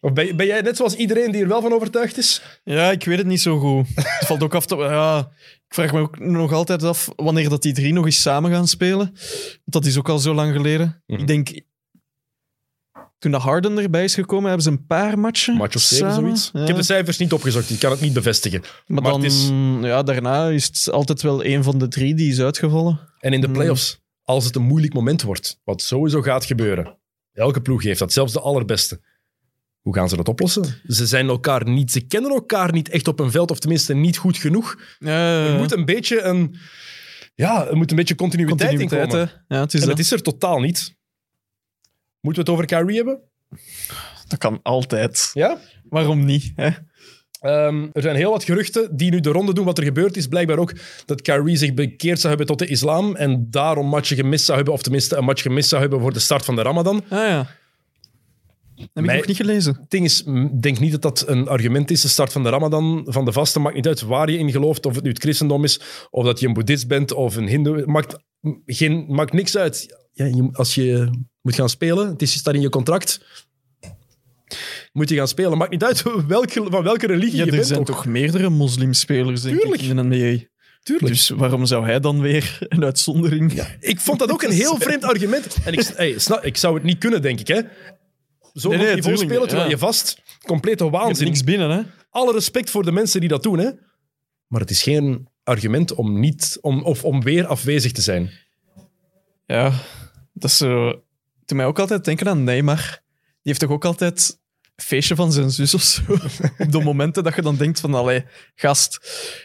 Of ben, ben jij net zoals iedereen die er wel van overtuigd is? ja, ik weet het niet zo goed. Het valt ook af te... Ja, ik vraag me ook nog altijd af wanneer dat die drie nog eens samen gaan spelen. Want Dat is ook al zo lang geleden. Mhm. Ik denk... Toen de Harden erbij is gekomen, hebben ze een paar matchen Match of zeven, samen. zoiets. Ja. Ik heb de cijfers niet opgezocht, ik kan het niet bevestigen. Maar, Maar dan, is- ja, daarna is het altijd wel een van de drie die is uitgevallen. En in de Hmm. playoffs, als het een moeilijk moment wordt, wat sowieso gaat gebeuren, elke ploeg heeft dat, zelfs de allerbeste. Hoe gaan ze dat oplossen? Ze zijn elkaar niet, ze kennen elkaar niet echt op een veld, of tenminste niet goed genoeg. Ja, Er moet een beetje een, ja, er moet een beetje continuïteit, in komen. Ja, het is En dat. dat is er totaal niet. Moeten we het over Kyrie hebben? dat kan altijd. Ja? Waarom niet? Hè? Ehm, er zijn heel wat geruchten die nu de ronde doen. Wat er gebeurd is, blijkbaar ook dat Kyrie zich bekeerd zou hebben tot de islam en daarom matchen gemist zou hebben, of tenminste een match gemist zou hebben voor de start van de Ramadan. Ah ja. Heb ik Mij- nog niet gelezen. Het ding is, ik denk niet dat dat een argument is, de start van de Ramadan, van de vaste. Maakt niet uit waar je in gelooft, of het nu het christendom is, of dat je een boeddhist bent of een hindoe. Maakt, geen, maakt niks uit. Ja, je, als je moet gaan spelen, het is, staat in je contract, moet je gaan spelen. Maakt niet uit [LAUGHS] welke, van welke religie Ja, je er bent. zijn toch meerdere moslimspelers denk Tuurlijk. ik, in de NBA. Tuurlijk. Dus waarom zou hij dan weer [LAUGHS] een uitzondering? Ik vond dat ook een [LAUGHS] heel vreemd argument. En ik, hey, snap, ik zou het niet kunnen, denk ik. Hè? Zo Nee, nee, niveau tuurlijk, spelen terwijl ja. je vast... Complete waanzin. niks binnen, hè? Alle respect voor de mensen die dat doen, hè? maar het is geen argument om, niet, om, of om weer afwezig te zijn. Ja, dat is zo... Doet mij ook altijd denken aan Neymar. Die heeft toch ook altijd een feestje van zijn zus of zo? [LAUGHS] Op de momenten dat je dan denkt van, allee, gast.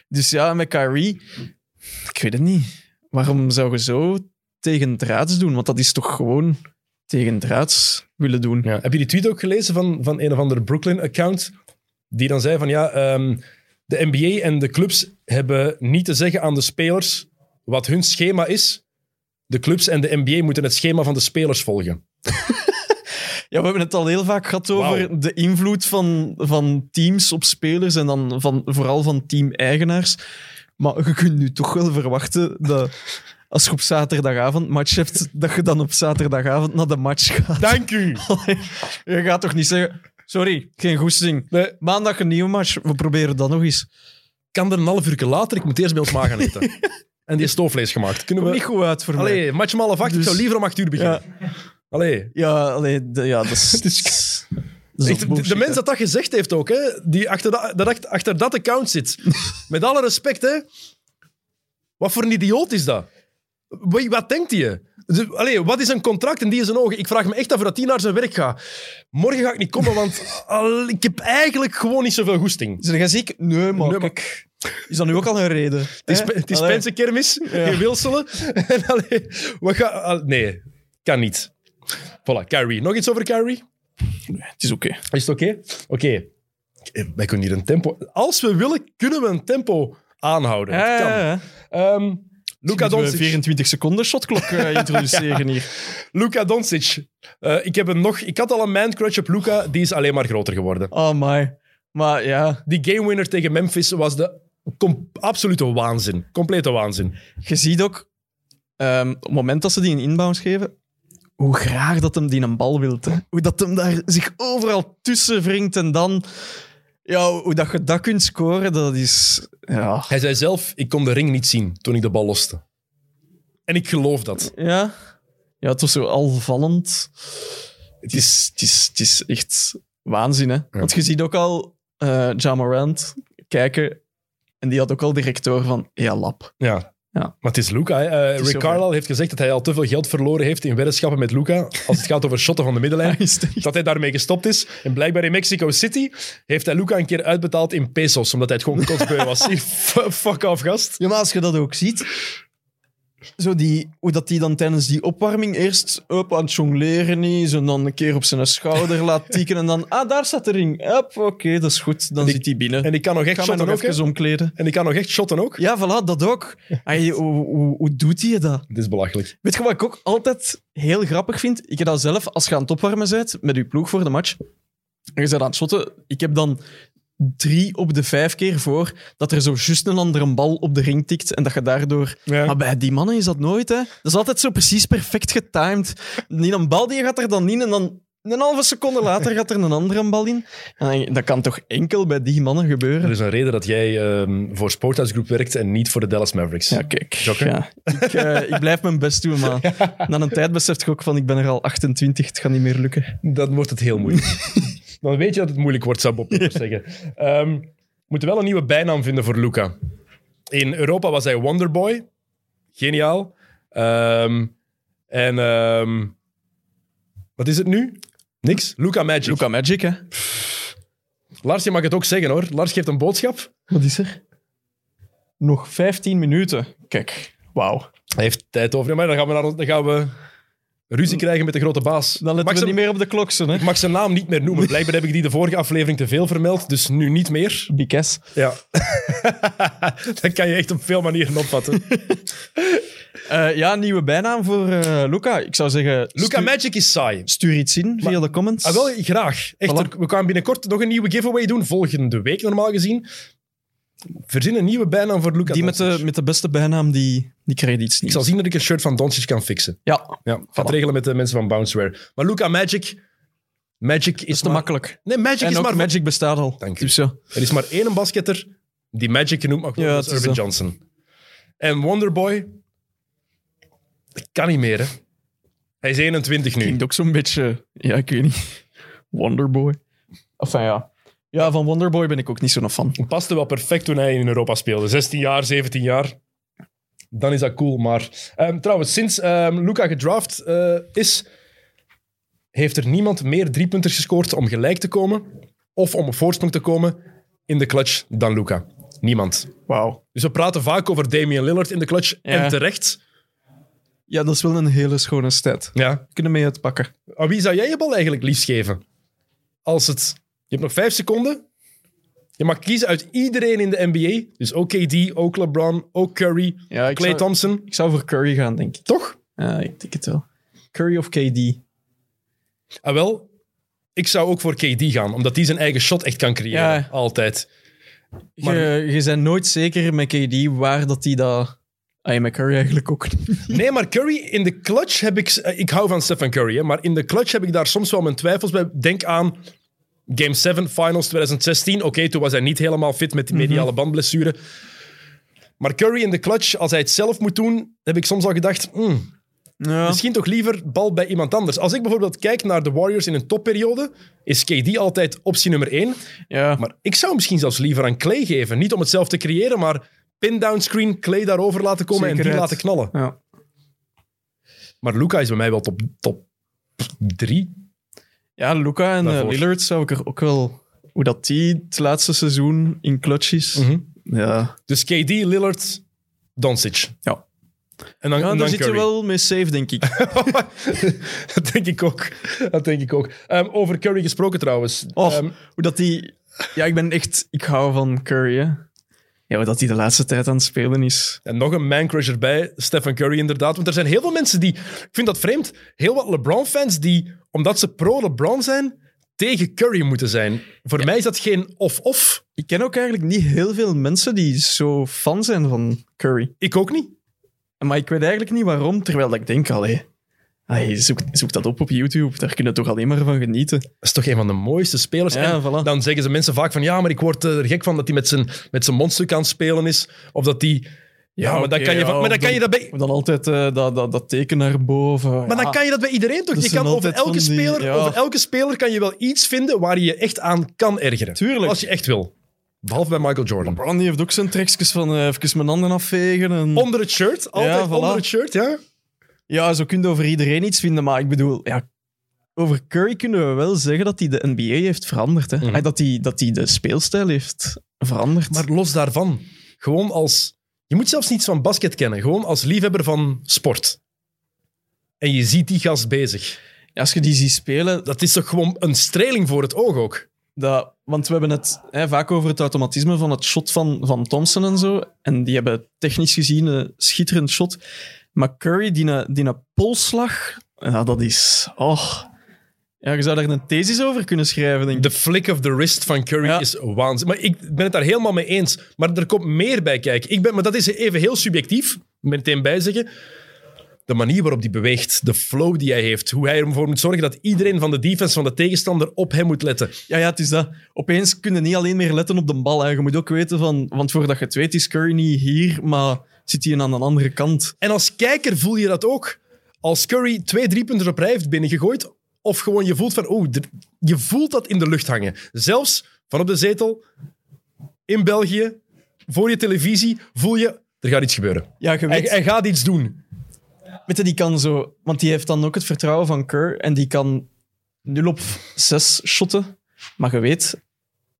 Dus ja, met Kyrie... Ik weet het niet. Waarom zou je zo tegen draads doen? Want dat is toch gewoon tegen draads willen doen. Ja. Heb je die tweet ook gelezen van, van een of andere Brooklyn-account? Die dan zei van ja, ehm, de NBA en de clubs hebben niet te zeggen aan de spelers wat hun schema is. De clubs en de NBA moeten het schema van de spelers volgen. Ja, we hebben het al heel vaak gehad over de invloed van, van teams op spelers en dan van, vooral van team-eigenaars. Maar je kunt nu toch wel verwachten dat als je op zaterdagavond match hebt, dat je dan op zaterdagavond naar de match gaat. Dank u! Je gaat toch niet zeggen, sorry, geen goesting. Nee, Maandag een nieuwe match, we proberen dat nog eens. kan er een half uur later, ik moet eerst bij ons ma gaan eten. [LAUGHS] en die is stoofvlees gemaakt. Kunnen we... niet goed uit voor mij. Allee, match om half acht, ik Dus- zou liever om acht uur beginnen. Allee. Ja, allee, de- ja, dat is... [LAUGHS] Echt, de, bullshit, de mens dat dat gezegd heeft ook, hè, die achter dat, dat, achter dat account zit. [LAUGHS] Met alle respect, hè. Wat voor een idioot is dat? Wat, wat denkt hij? Dus, Allee, wat is een contract in die in zijn ogen? Ik vraag me echt af dat hij naar zijn werk gaat. Morgen ga ik niet komen, want [LAUGHS] al, ik heb eigenlijk gewoon niet zoveel goesting. Zijn jij ziek? Nee, maar Nee, maar- is dat nu ook al een reden? Het is, het is Pensenkermis, Ja. geen Wilselen. [LAUGHS] En allee, wat ga, al- nee, kan niet. Voilà, Kyrie. Nog iets over Kyrie? Het is oké. Is het oké? Oké. Eh, Wij kunnen hier een tempo... Als we willen, kunnen we een tempo aanhouden. Het kan. Ehm, Luka Moeten we Doncic. 24 seconden shotklok eh, [LAUGHS] [LAUGHS] introduceren hier. Luka Doncic. Eh, ik, heb een nog, ik had al een man-crush op Luka, die is alleen maar groter geworden. Oh my. Maar ja, Die gamewinner tegen Memphis was de absolute waanzin. Complete waanzin. je ziet ook, ehm, op het moment dat ze die een inbounds geven, hoe graag dat hem die een bal wilt. Hè? Hoe dat hem daar zich overal tussen wringt en dan... Ja, hoe dat je dat kunt scoren, dat is... Ja, Hij zei zelf, ik kon de ring niet zien toen ik de bal loste. En ik geloof dat. ja. ja het was zo alvallend. Het is, het is, het is echt waanzin, hè. Want je ziet ook al eh Ja Morant kijken en die had ook al direct door van, ja, lap. Ja. Ja. Maar het is Luca. Eh, Rick. Carlisle heeft gezegd dat hij al te veel geld verloren heeft in weddenschappen met Luca. Als het gaat over shotten van de middenlijn. [LAUGHS] Dat hij daarmee gestopt is. En blijkbaar in Mexico City heeft hij Luca een keer uitbetaald in pesos, omdat hij het gewoon kotsbeu was. [LAUGHS] Fuck off, gast. Ja, maar als je dat ook ziet, zo die, hoe dat die dan tijdens die opwarming eerst up aan het jongleren is en dan een keer op zijn schouder [LAUGHS] laat tikken en dan, ah, daar staat de ring. Oké, dat is goed. Dan zit hij binnen. En ik kan nog echt mij shotten nog ook, even omkleden. En ik kan nog echt shotten ook. Ja, voilà, dat ook. Ay, [LAUGHS] hoe, hoe, hoe doet hij dat? Het is belachelijk. Weet je wat ik ook altijd heel grappig vind? Ik heb dat zelf, als je aan het opwarmen bent met je ploeg voor de match, En je bent aan het shotten. Ik heb dan drie op de vijf keer voor dat er zo juist een andere bal op de ring tikt en dat je daardoor... Ja. Maar bij die mannen is dat nooit, hè. Dat is altijd zo precies perfect getimed. Niet een bal die gaat er dan in en dan een halve seconde later gaat er een andere bal in. En ik, dat kan toch enkel bij die mannen gebeuren? Er is een reden dat jij ehm, voor Sporthouse Group werkt en niet voor de Dallas Mavericks. Ja, kijk. Ja, ik, eh, ik blijf mijn best doen, maar [LAUGHS] na een tijd besef je ook van ik ben er al 28, het gaat niet meer lukken. Dan wordt het heel moeilijk. [LAUGHS] Dan weet je dat het moeilijk wordt, zou Bob [LAUGHS] Peters zeggen. Ehm, we moeten wel een nieuwe bijnaam vinden voor Luca. In Europa was hij Wonderboy. Geniaal. Ehm, en ehm, wat is het nu? Niks. Luca Magic. Luca Magic, hè? Lars, je mag het ook zeggen hoor. Lars geeft een boodschap. Wat is er? Nog 15 minuten. Kijk, wauw. Hij heeft tijd over. Ja, Maar dan gaan we, naar, dan gaan we ruzie krijgen met de grote baas. Dan letten Mag we ze- niet meer op de klok, hè? Ik mag zijn naam niet meer noemen. Blijkbaar heb ik die de vorige aflevering te veel vermeld, dus nu niet meer. Bikes. Ja. [LAUGHS] dat kan je echt op veel manieren opvatten. [LAUGHS] Eh, ja, nieuwe bijnaam voor eh, Luca. Ik zou zeggen... Luca Magic is saai. Stuur iets in via de comments. Ah, wel, graag. Echt, Voilà. we gaan binnenkort nog een nieuwe giveaway doen. Volgende week normaal gezien. Verzin een nieuwe bijnaam voor Luca die met de, met de beste bijnaam, die, die krijgt iets Ik zal zien dat ik een shirt van Doncic kan fixen. Ja, Ja, gaat Voilà. regelen met de mensen van Bounceware. Maar Luca Magic... Magic is, is te maar- makkelijk. Nee, Magic En is ook maar... Magic bestaat al. Dank u. Dus ja. Er is maar één basketter die Magic genoemd mag worden, Ja, dat is Irvin dat. Johnson. En Wonderboy... Dat kan niet meer, hè. Hij is 21 nu. Klinkt ook zo'n beetje... Ja, ik weet niet. [LAUGHS] Wonderboy. Enfin, ja. Ja, van Wonderboy ben ik ook niet zo'n fan. paste wel perfect toen hij in Europa speelde. 16 jaar, 17 jaar. Dan is dat cool. Maar ehm, trouwens, sinds ehm, Luca gedraft eh, is, heeft er niemand meer driepunters gescoord om gelijk te komen of om op voorsprong te komen in de clutch dan Luca. Niemand. Wauw. Dus we praten vaak over Damian Lillard in de clutch Ja. en terecht. Ja, dat is wel een hele schone stat. Ja. Kunnen mee uitpakken. Aan wie zou jij je bal eigenlijk liefst geven? Als het... Je hebt nog vijf seconden. Je mag kiezen uit iedereen in de NBA. Dus ook KD, ook LeBron, ook Curry, Ja, ik Clay zou, Thompson. ik zou voor Curry gaan, denk ik. Toch? Ja, ik denk het wel. Curry of KD? Ah, wel, ik zou ook voor KD gaan, omdat hij zijn eigen shot echt kan creëren. Ja. Altijd. Maar- Je, je bent nooit zeker met KD waar dat hij dat... Ah, ja, met Curry eigenlijk ook niet. Nee, maar Curry in de clutch heb ik... eh, Ik hou van Stephen Curry, hè, maar in de clutch heb ik daar soms wel mijn twijfels bij. Denk aan Game 7 Finals 2016. Oké, toen was hij niet helemaal fit met die mediale bandblessure. Maar Curry in de clutch, als hij het zelf moet doen, heb ik soms al gedacht... hmm, Ja. Misschien toch liever bal bij iemand anders. Als ik bijvoorbeeld kijk naar de Warriors in een topperiode, is KD altijd optie nummer één. ja. Maar ik zou misschien zelfs liever aan Clay geven. Niet om het zelf te creëren, maar pin-down screen, Clay daarover laten komen en die laten knallen. ja. Maar Luca is bij mij wel top, top drie. Ja, Luca en eh. Lillard zou ik er ook wel... Hoe dat die het laatste seizoen in clutch is. Mhm. Ja, Dus KD, Lillard, Doncic. Ja. En dan, ja en daar dan zit je wel mee safe, denk ik. [LAUGHS] dat denk ik ook. Dat denk ik ook. Ehm, over Curry gesproken trouwens. Och, Ehm, hoe dat die... Ja, ik ben echt... Ik hou van Curry, hè. Ja, hoe dat hij de laatste tijd aan het spelen is. en nog een man-crush erbij, Stephen Curry inderdaad. Want er zijn heel veel mensen die... Ik vind dat vreemd. Heel wat LeBron-fans die, omdat ze pro-LeBron zijn, tegen Curry moeten zijn. Voor mij is dat geen of-of. Ik ken ook eigenlijk niet heel veel mensen die zo fan zijn van Curry. Ik ook niet. Maar ik weet eigenlijk niet waarom, terwijl dat ik denk, allee, allee, zoek, zoek dat op op YouTube, daar kun je toch alleen maar van genieten. Dat is toch een van de mooiste spelers. Ja, voilà. Dan zeggen ze mensen vaak van ja, maar ik word er gek van dat hij met zijn, met zijn mondstuk aan het spelen is. Of dat hij... Ja, maar, dan kan je, van- maar dan kan je dat bij... Dan altijd eh, dat, dat, dat teken naar boven. Maar dan kan je dat bij iedereen toch? Je kan over elke, die- speler, ja. over elke speler kan je wel iets vinden waar je je echt aan kan ergeren. Tuurlijk. Als je echt wil. Behalve bij Michael Jordan. LeBron heeft ook zijn trekjes van eh, even mijn handen afvegen. En... Onder het shirt. Altijd Ja, voilà. onder het shirt, ja. Ja, zo kun je over iedereen iets vinden, maar ik bedoel, ja, over Curry kunnen we wel zeggen dat hij de NBA heeft veranderd. Hè? Mhm. Dat, hij, dat hij de speelstijl heeft veranderd. Maar los daarvan. Gewoon als... Je moet zelfs niets van basket kennen. Gewoon als liefhebber van sport. En je ziet die gast bezig. Als je die ziet spelen, Dat is toch gewoon een streling voor het oog ook. dat, want we hebben het hè, vaak over het automatisme van het shot van, van Thompson en zo. En die hebben technisch gezien een schitterend shot. Maar Curry, die die een polsslag, ja, dat is... Oh, Ja, je zou daar een thesis over kunnen schrijven, denk ik. De flick of the wrist van Curry Ja. is waanzin. Maar ik ben het daar helemaal mee eens. Maar er komt meer bij kijken. Ik ben, maar dat is even heel subjectief. Meteen bij zeggen. De manier waarop hij beweegt, de flow die hij heeft, hoe hij ervoor moet zorgen dat iedereen van de defense van de tegenstander op hem moet letten. Ja, ja, het is dat. Opeens kun je niet alleen meer letten op de bal. Hè. Je moet ook weten van... Want voordat je het weet, is Curry niet hier, maar zit hij aan de andere kant. En als kijker voel je dat ook. Als Curry twee driepunters op rij heeft binnengegooid, of gewoon je voelt van, oh, je voelt dat in de lucht hangen. Zelfs van op de zetel, in België, voor je televisie, voel je, er gaat iets gebeuren. Ja, je Hij, weet... hij gaat iets doen. Weet je, die kan zo... Want die heeft dan ook het vertrouwen van Kerr en die kan 0 op 6 shotten. Maar je weet,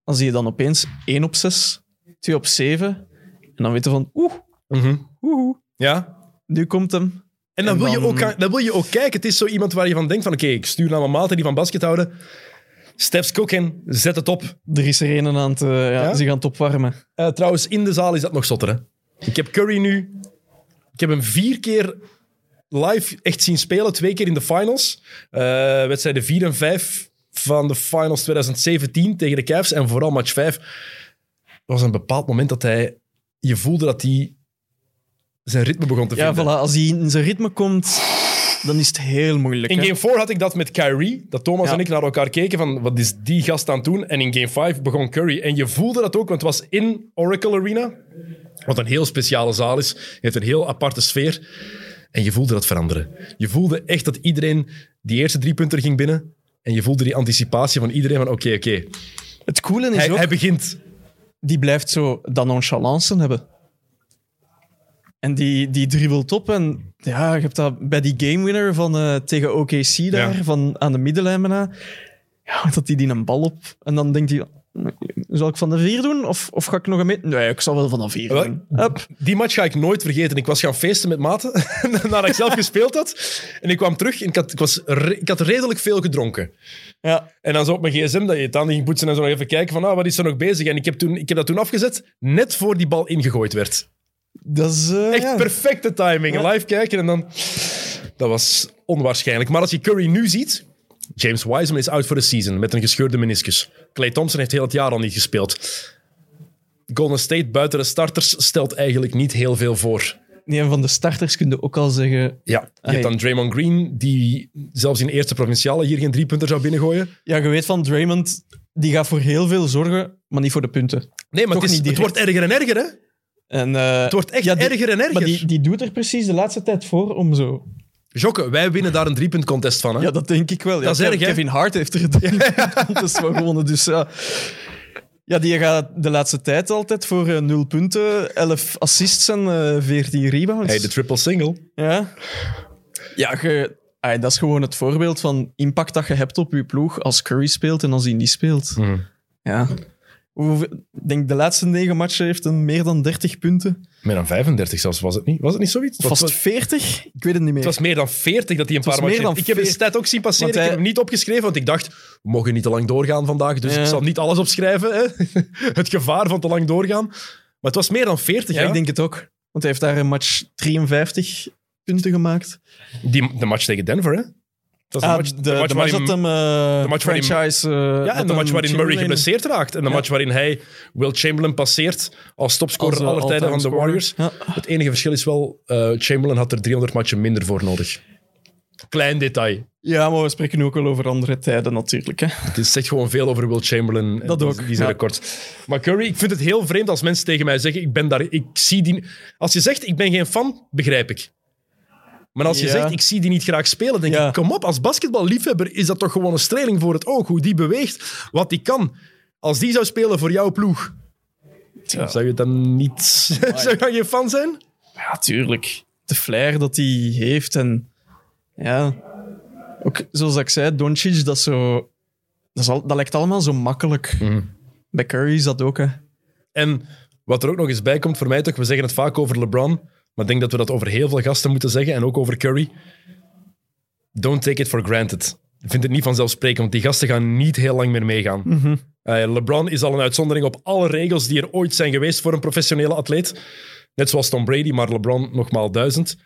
als je dan opeens 1 op 6, 2 op 7... En dan weet je van, oeh, oeh, oeh, Ja? nu komt hem. En dan, En wil je ook, dan wil je ook kijken. Het is zo iemand waar je van denkt van, oké, ik stuur naar mijn maten die van basket houden. Steps Cooken, zet het op. Er is er een aan het, eh, ja, Ja? zich aan het opwarmen. Eh, trouwens, in de zaal is dat nog zotter. Hè? Ik heb Curry nu... Ik heb hem vier keer live echt zien spelen. Twee keer in de finals. Eh, wedstrijden 4 en 5 van de finals 2017 tegen de Cavs. En vooral match 5. Er was een bepaald moment dat hij... Je voelde dat hij zijn ritme begon te Ja, vinden. voilà, als hij in zijn ritme komt, dan is het heel moeilijk. In hè. game 4 had ik dat met Kyrie. Dat Thomas Ja. en ik naar elkaar keken van wat is die gast aan het doen. En in game 5 begon Curry. En je voelde dat ook, want het was in Oracle Arena. Wat een heel speciale zaal is. Je heeft een heel aparte sfeer. En je voelde dat veranderen. Je voelde echt dat iedereen die eerste drie punten ging binnen. En je voelde die anticipatie van iedereen van oké, oké. Het coole is Hij, ook, hij begint. die blijft zo dat nonchalance hebben. En die, die dribbelt op en ja, je hebt dat bij die game winner van, eh, tegen OKC daar, Ja. van, aan de middenlijn bijna. Ja, dat hij die een bal op en dan denkt hij, zal ik van de vier doen of, of ga ik nog een mee? Nee, ik zal wel van de vier doen. Die match ga ik nooit vergeten. Ik was gaan feesten met maten [LAUGHS] nadat ik zelf gespeeld had. En ik kwam terug en ik had, ik was, ik had redelijk veel gedronken. Ja, En dan zo op mijn gsm dat je het aan ging poetsen en zo nog even kijken van ah, wat is er nog bezig. En ik heb, toen, ik heb dat toen afgezet, net voor die bal ingegooid werd. Dat is... eh, Echt ja. perfecte timing. Live kijken en dan... Dat was onwaarschijnlijk. Maar als je Curry nu ziet... James Wiseman is out voor de season met een gescheurde meniscus. Clay Thompson heeft heel het jaar al niet gespeeld. Golden State buiten de starters stelt eigenlijk niet heel veel voor. Nee, en van de starters kun je ook al zeggen... Ja, je hebt dan Draymond Green, die zelfs in de eerste provinciale hier geen drie punter zou binnengooien. Ja, je weet van Draymond, die gaat voor heel veel zorgen, maar niet voor de punten. Nee, maar Toch het, is, niet het wordt erger en erger, hè? En, eh, Het wordt echt ja, die- erger en erger. Maar die, die doet er precies de laatste tijd voor om zo... Jokke, wij winnen daar een driepunt contest van. Hè? Ja, dat denk ik wel. Ja, Dat is erg, hè? Kevin Hart heeft er [LAUGHS] [LAUGHS] dat is wel gewonnen. Dus ja. ja, die gaat de laatste tijd altijd voor eh, 0 punten, 11 assists en eh 14 rebounds. Hey, de triple single. Ja, ja ah, dat is gewoon het voorbeeld van impact dat je hebt op je ploeg als Curry speelt en als hij niet speelt. Mhm. Ja. Hoeveel- Ik denk de laatste negen matchen heeft een meer dan 30 punten. Meer dan 35 zelfs, was het niet? Was het niet zoiets? Was, Vast 40? Ik weet het niet meer. het was meer dan 40 dat hij een paar matchen. Ik heb de 40. stat ook zien passeren. Hij- Ik heb hem niet opgeschreven, want ik dacht, we mogen niet te lang doorgaan vandaag, dus Ja. ik zal niet alles opschrijven. Hè? [LAUGHS] Het gevaar van te lang doorgaan. Maar het was meer dan 40, ja, ja. ik denk het ook. Want hij heeft daar een match 53 punten gemaakt. Die, de match tegen Denver, hè? Dat Ah, de match, de, de match de match waarin- dat hem de match waarin- franchise... eh, Ja, dat en de match hem waarin Murray geblesseerd raakt. En de Ja. match waarin hij Will Chamberlain passeert als topscorer Als, eh, aller tijden van de Warriors. Ja. Het enige verschil is wel, eh, Chamberlain had er 300 matchen minder voor nodig. Klein detail. ja, maar we spreken nu ook wel over andere tijden natuurlijk. Hè. Het zegt gewoon veel over Will Chamberlain. en Dat die- ook, Die zijn ja. record. Maar Curry, ik vind het heel vreemd als mensen tegen mij zeggen: ik ben daar, ik zie die. Als je zegt: ik ben geen fan, begrijp ik. Maar als je Ja. zegt: ik zie die niet graag spelen, denk Ja. ik: kom op, als basketballiefhebber is dat toch gewoon een streling voor het oog. Hoe die beweegt, wat die kan. Als die zou spelen voor jouw ploeg, zou je dan niet. [LAUGHS] zou je dan geen fan zijn? Ja, tuurlijk. De flair dat hij heeft en... Ja... Ook zoals ik zei, Doncic, dat zo... Dat, is al, dat lijkt allemaal zo makkelijk. Mhm. Bij Curry is dat ook, hè. En wat er ook nog eens bij komt voor mij toch, we zeggen het vaak over LeBron, maar ik denk dat we dat over heel veel gasten moeten zeggen en ook over Curry. Don't take it for granted. Ik vind het niet vanzelfsprekend, want die gasten gaan niet heel lang meer meegaan. Eh, LeBron is al een uitzondering op alle regels die er ooit zijn geweest voor een professionele atleet. Net zoals Tom Brady, maar LeBron nogmaals duizend.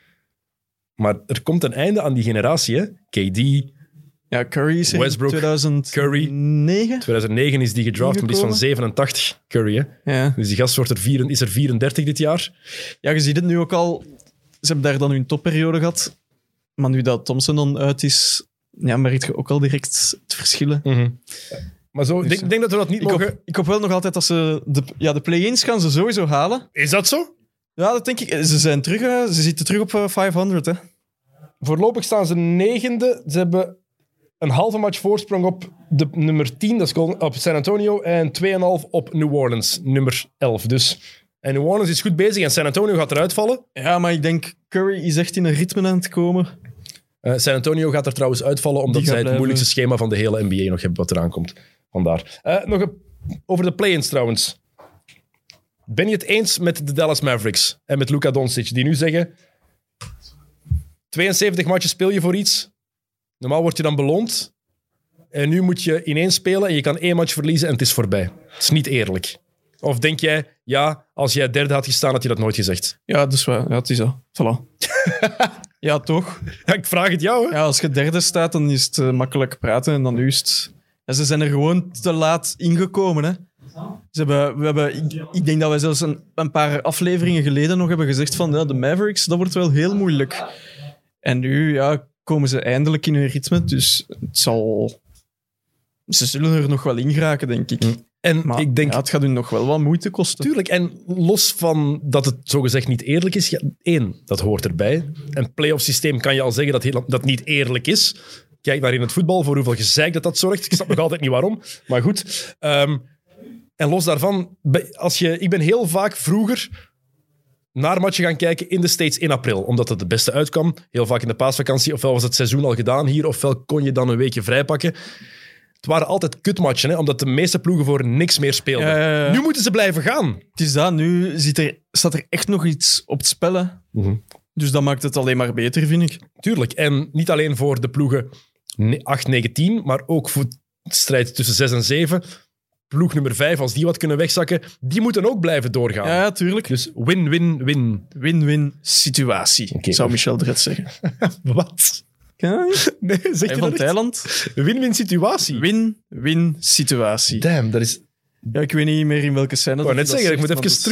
Maar er komt een einde aan die generatie. Hè? KD, Ja, Curry is in Westbrook, 2009. 2009 is die gedraft, maar die is van 87, Curry. Hè? Ja. Dus die gast wordt er vier, is er 34 dit jaar. ja, je ziet het nu ook al. Ze hebben daar dan hun topperiode gehad. Maar nu dat Thompson dan uit is, ja, merk je ook al direct het verschillen. Maar zo, ik Dus, denk, ik denk dat we dat niet Ik mogen... hoop, ik hoop wel nog altijd dat ze... De, ja, de play-ins gaan ze sowieso halen. Is dat zo? Ja, dat denk ik. Ze zijn terug, hè. ze zitten terug op eh, 500, hè. Voorlopig staan ze negende. Ze hebben een halve match voorsprong op de nummer 10, dat is op San Antonio, en 2,5 op New Orleans, nummer 11. Dus, en New Orleans is goed bezig en San Antonio gaat eruit vallen. Ja, maar ik denk Curry is echt in een ritme aan het komen. Eh, San Antonio gaat er trouwens uitvallen, omdat zij het blijven. moeilijkste schema van de hele NBA nog hebben wat eraan komt. Vandaar. Eh, nog een- over de play-ins trouwens. Ben je het eens met de Dallas Mavericks en met Luka Doncic, die nu zeggen 72 matchen speel je voor iets. Normaal word je dan beloond. En nu moet je ineens spelen en je kan één match verliezen en het is voorbij. Het is niet eerlijk. Of denk jij, ja, als jij derde had gestaan, had je dat nooit gezegd? Ja, dus wel. Ja, het is zo. Voilà. [LAUGHS] ja, toch? Ja, ik vraag het jou, hè? Ja, als je derde staat, dan is het eh, makkelijk praten. En dan nu is het... Ja, ze zijn er gewoon te laat ingekomen, hè. Ze hebben, we hebben, ik, ik denk dat wij zelfs een, een paar afleveringen geleden nog hebben gezegd van ja, de Mavericks, dat wordt wel heel moeilijk. En nu ja, komen ze eindelijk in hun ritme, dus het zal... Ze zullen er nog wel in geraken, denk ik. En Maar ik denk, ja, het gaat hun nog wel wat moeite kosten. Tuurlijk, en los van dat het zogezegd niet eerlijk is, ja, één, dat hoort erbij. Een playoff systeem kan je al zeggen dat heel- dat niet eerlijk is. Kijk naar in het voetbal, voor hoeveel gezeik dat dat zorgt. Ik snap nog [LAUGHS] altijd niet waarom, maar goed. Ehm, en los daarvan, als je, ik ben heel vaak vroeger naar matchen gaan kijken in de States in april, omdat het het beste uitkwam. Heel vaak in de paasvakantie, ofwel was het seizoen al gedaan hier, ofwel kon je dan een weekje vrijpakken. Het waren altijd kutmatchen, hè, omdat de meeste ploegen voor niks meer speelden. Ja, ja, ja. Nu moeten ze blijven gaan. Het is dat, nu zit er, staat er echt nog iets op het spellen. Dus dat maakt het alleen maar beter, vind ik. Tuurlijk. En niet alleen voor de ploegen ne- 8, 9, 10, maar ook voor de strijd tussen 6 en 7. Ploeg nummer 5, als die wat kunnen wegzakken, die moeten ook blijven doorgaan. Ja, ja tuurlijk. Dus win, win, win. Win-win situatie, zou Michel Dret zeggen. [LAUGHS] Wat? Nee, zeg je van? Thailand. Win-win situatie. Win-win situatie. Damn, dat is... Ja, ik weet niet meer in welke scène wou dat net zeggen, ik moet even dat is-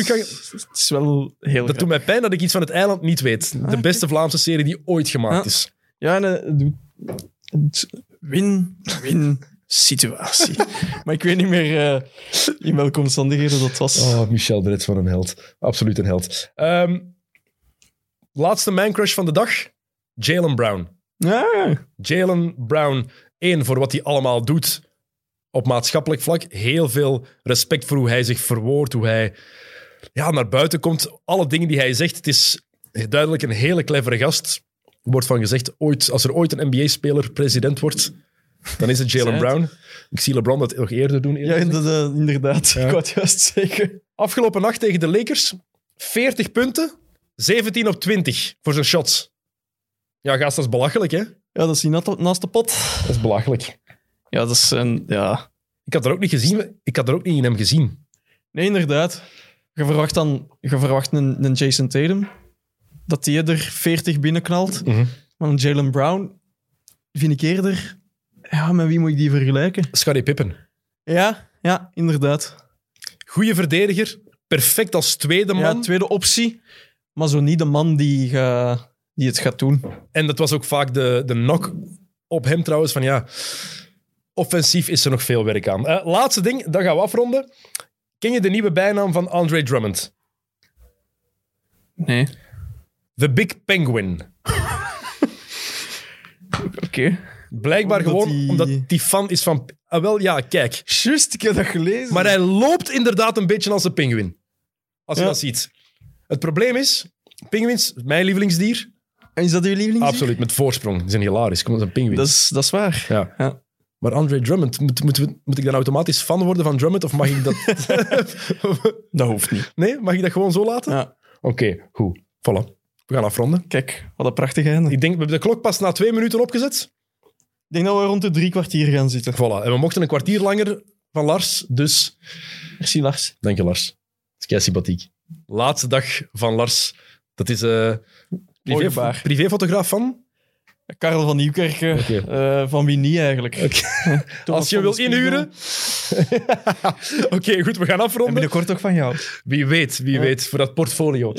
Het is wel heel Dat doet mij pijn dat ik iets van het eiland niet weet. De beste Vlaamse serie die ooit gemaakt Ja. is. Ja, en het doet- het- Win-win situatie. [LAUGHS] maar ik weet niet meer eh, in welke omstandigheden dat was. Oh, Michel Brett van een held. Absoluut een held. Ehm, laatste mancrush van de dag. Jalen Brown. Ja, Jalen Brown, één, voor wat hij allemaal doet op maatschappelijk vlak. Heel veel respect voor hoe hij zich verwoordt, hoe hij ja, naar buiten komt. Alle dingen die hij zegt, het is duidelijk een hele clevere gast. Er wordt van gezegd, ooit, als er ooit een NBA-speler president wordt, dan is het Jalen. Brown. Ik zie LeBron dat nog eerder doen. eerlijk ja dat, inderdaad. Ik wou het juist zeggen. Afgelopen nacht tegen de Lakers, 40 punten, 17 op 20 voor zijn shots. Ja, gast, dat is belachelijk, hè? Ja, dat is naast- naast de pot. Dat is belachelijk. Ja, dat is een... Ja. Ik had er ook niet gezien. Ik had er ook niet in hem gezien. Nee, inderdaad. Je verwacht dan je verwacht een, een Jason Tatum, dat die er 40 binnenknalt. Mhm. Maar een Jalen Brown vind ik eerder... Ja, met wie moet ik die vergelijken? Scottie Pippen. Ja, ja, inderdaad. Goeie verdediger. Perfect als tweede man. Ja, tweede optie. Maar zo niet de man die, ga, die het gaat doen. En dat was ook vaak de, de knock op hem trouwens. Van ja, offensief is er nog veel werk aan. Eh, laatste ding, dan gaan we afronden. Ken je de nieuwe bijnaam van Andre Drummond? Nee. The Big Penguin. [LAUGHS] Oké. Blijkbaar Omdat gewoon die- omdat hij fan is van... Ah, wel, ja, kijk. Juist, ik heb dat gelezen. Maar hij loopt inderdaad een beetje als een pinguïn. Als je Ja. dat ziet. Het probleem is, pinguïns, mijn lievelingsdier, En is dat uw lievelings? absoluut met voorsprong. Die zijn hilarisch. Kom, dat is een pinguïn. Dat is, dat is waar. Ja. Ja. Maar Andre Drummond, moet, moet, moet ik dan automatisch fan worden van Drummond? Of mag ik dat... [LAUGHS] Dat hoeft niet. nee, mag ik dat gewoon zo laten? Ja. Oké, goed. Voilà. We gaan afronden. Kijk, wat een prachtig einde. Ik denk, we hebben de klok pas na twee minuten opgezet. Ik denk dat we rond de drie kwartier gaan zitten. Voilà. En we mochten een kwartier langer van Lars, dus... Merci, Lars. Dank je, Lars. Dat is kei sympathiek. Laatste dag van Lars. Dat is eh privé, privéfotograaf van... Karel van Nieuwkerken, eh, van wie niet eigenlijk. [LAUGHS] Als je Spiegel. inhuren. [LAUGHS] Oké, goed, we gaan En afronden. binnenkort toch van jou. Wie weet, wie weet, voor dat portfolio. [LAUGHS]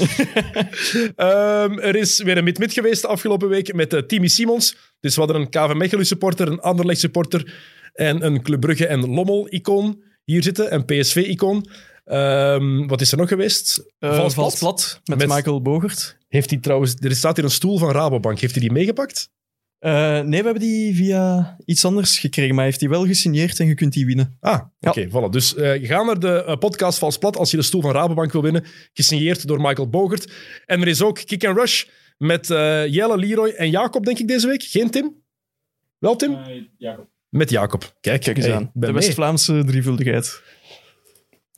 Ehm, er is weer een mid-mid geweest de afgelopen week met uh, Timmy Simons. Dus we hadden een KV Mechelen supporter, een Anderlecht supporter en een Club Brugge en Lommel-icoon hier zitten. En PSV-icoon. Ehm, wat is er nog geweest? Eh, Vals plat, met, Met- Michael Bogert. Heeft hij trouwens... Er staat hier een stoel van Rabobank. Heeft hij die meegepakt? Eh, nee, we hebben die via iets anders gekregen, maar hij heeft die wel gesigneerd en je kunt die winnen. Ah, Ja. oké, voilà. Dus eh, ga naar de eh, podcast Vals Plat als je de stoel van Rabobank wil winnen. Gesigneerd door Michael Bogert. En er is ook Kick and Rush met eh, Jelle, Leroy en Jacob, denk ik, deze week. Geen Tim? Wel Tim? Jacob. Met Jacob. Kijk, Kijk eens hey, aan. De. West-Vlaamse drievuldigheid.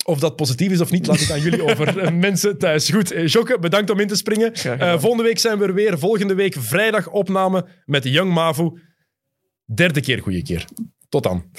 Of dat positief is of niet, laat ik aan jullie [LAUGHS] over. eh, mensen thuis. Goed, eh, Jokke, bedankt om in te springen. Gedaan. volgende week zijn we er weer. Volgende week vrijdag opname met Young Mavu. Derde keer goede keer. Tot dan.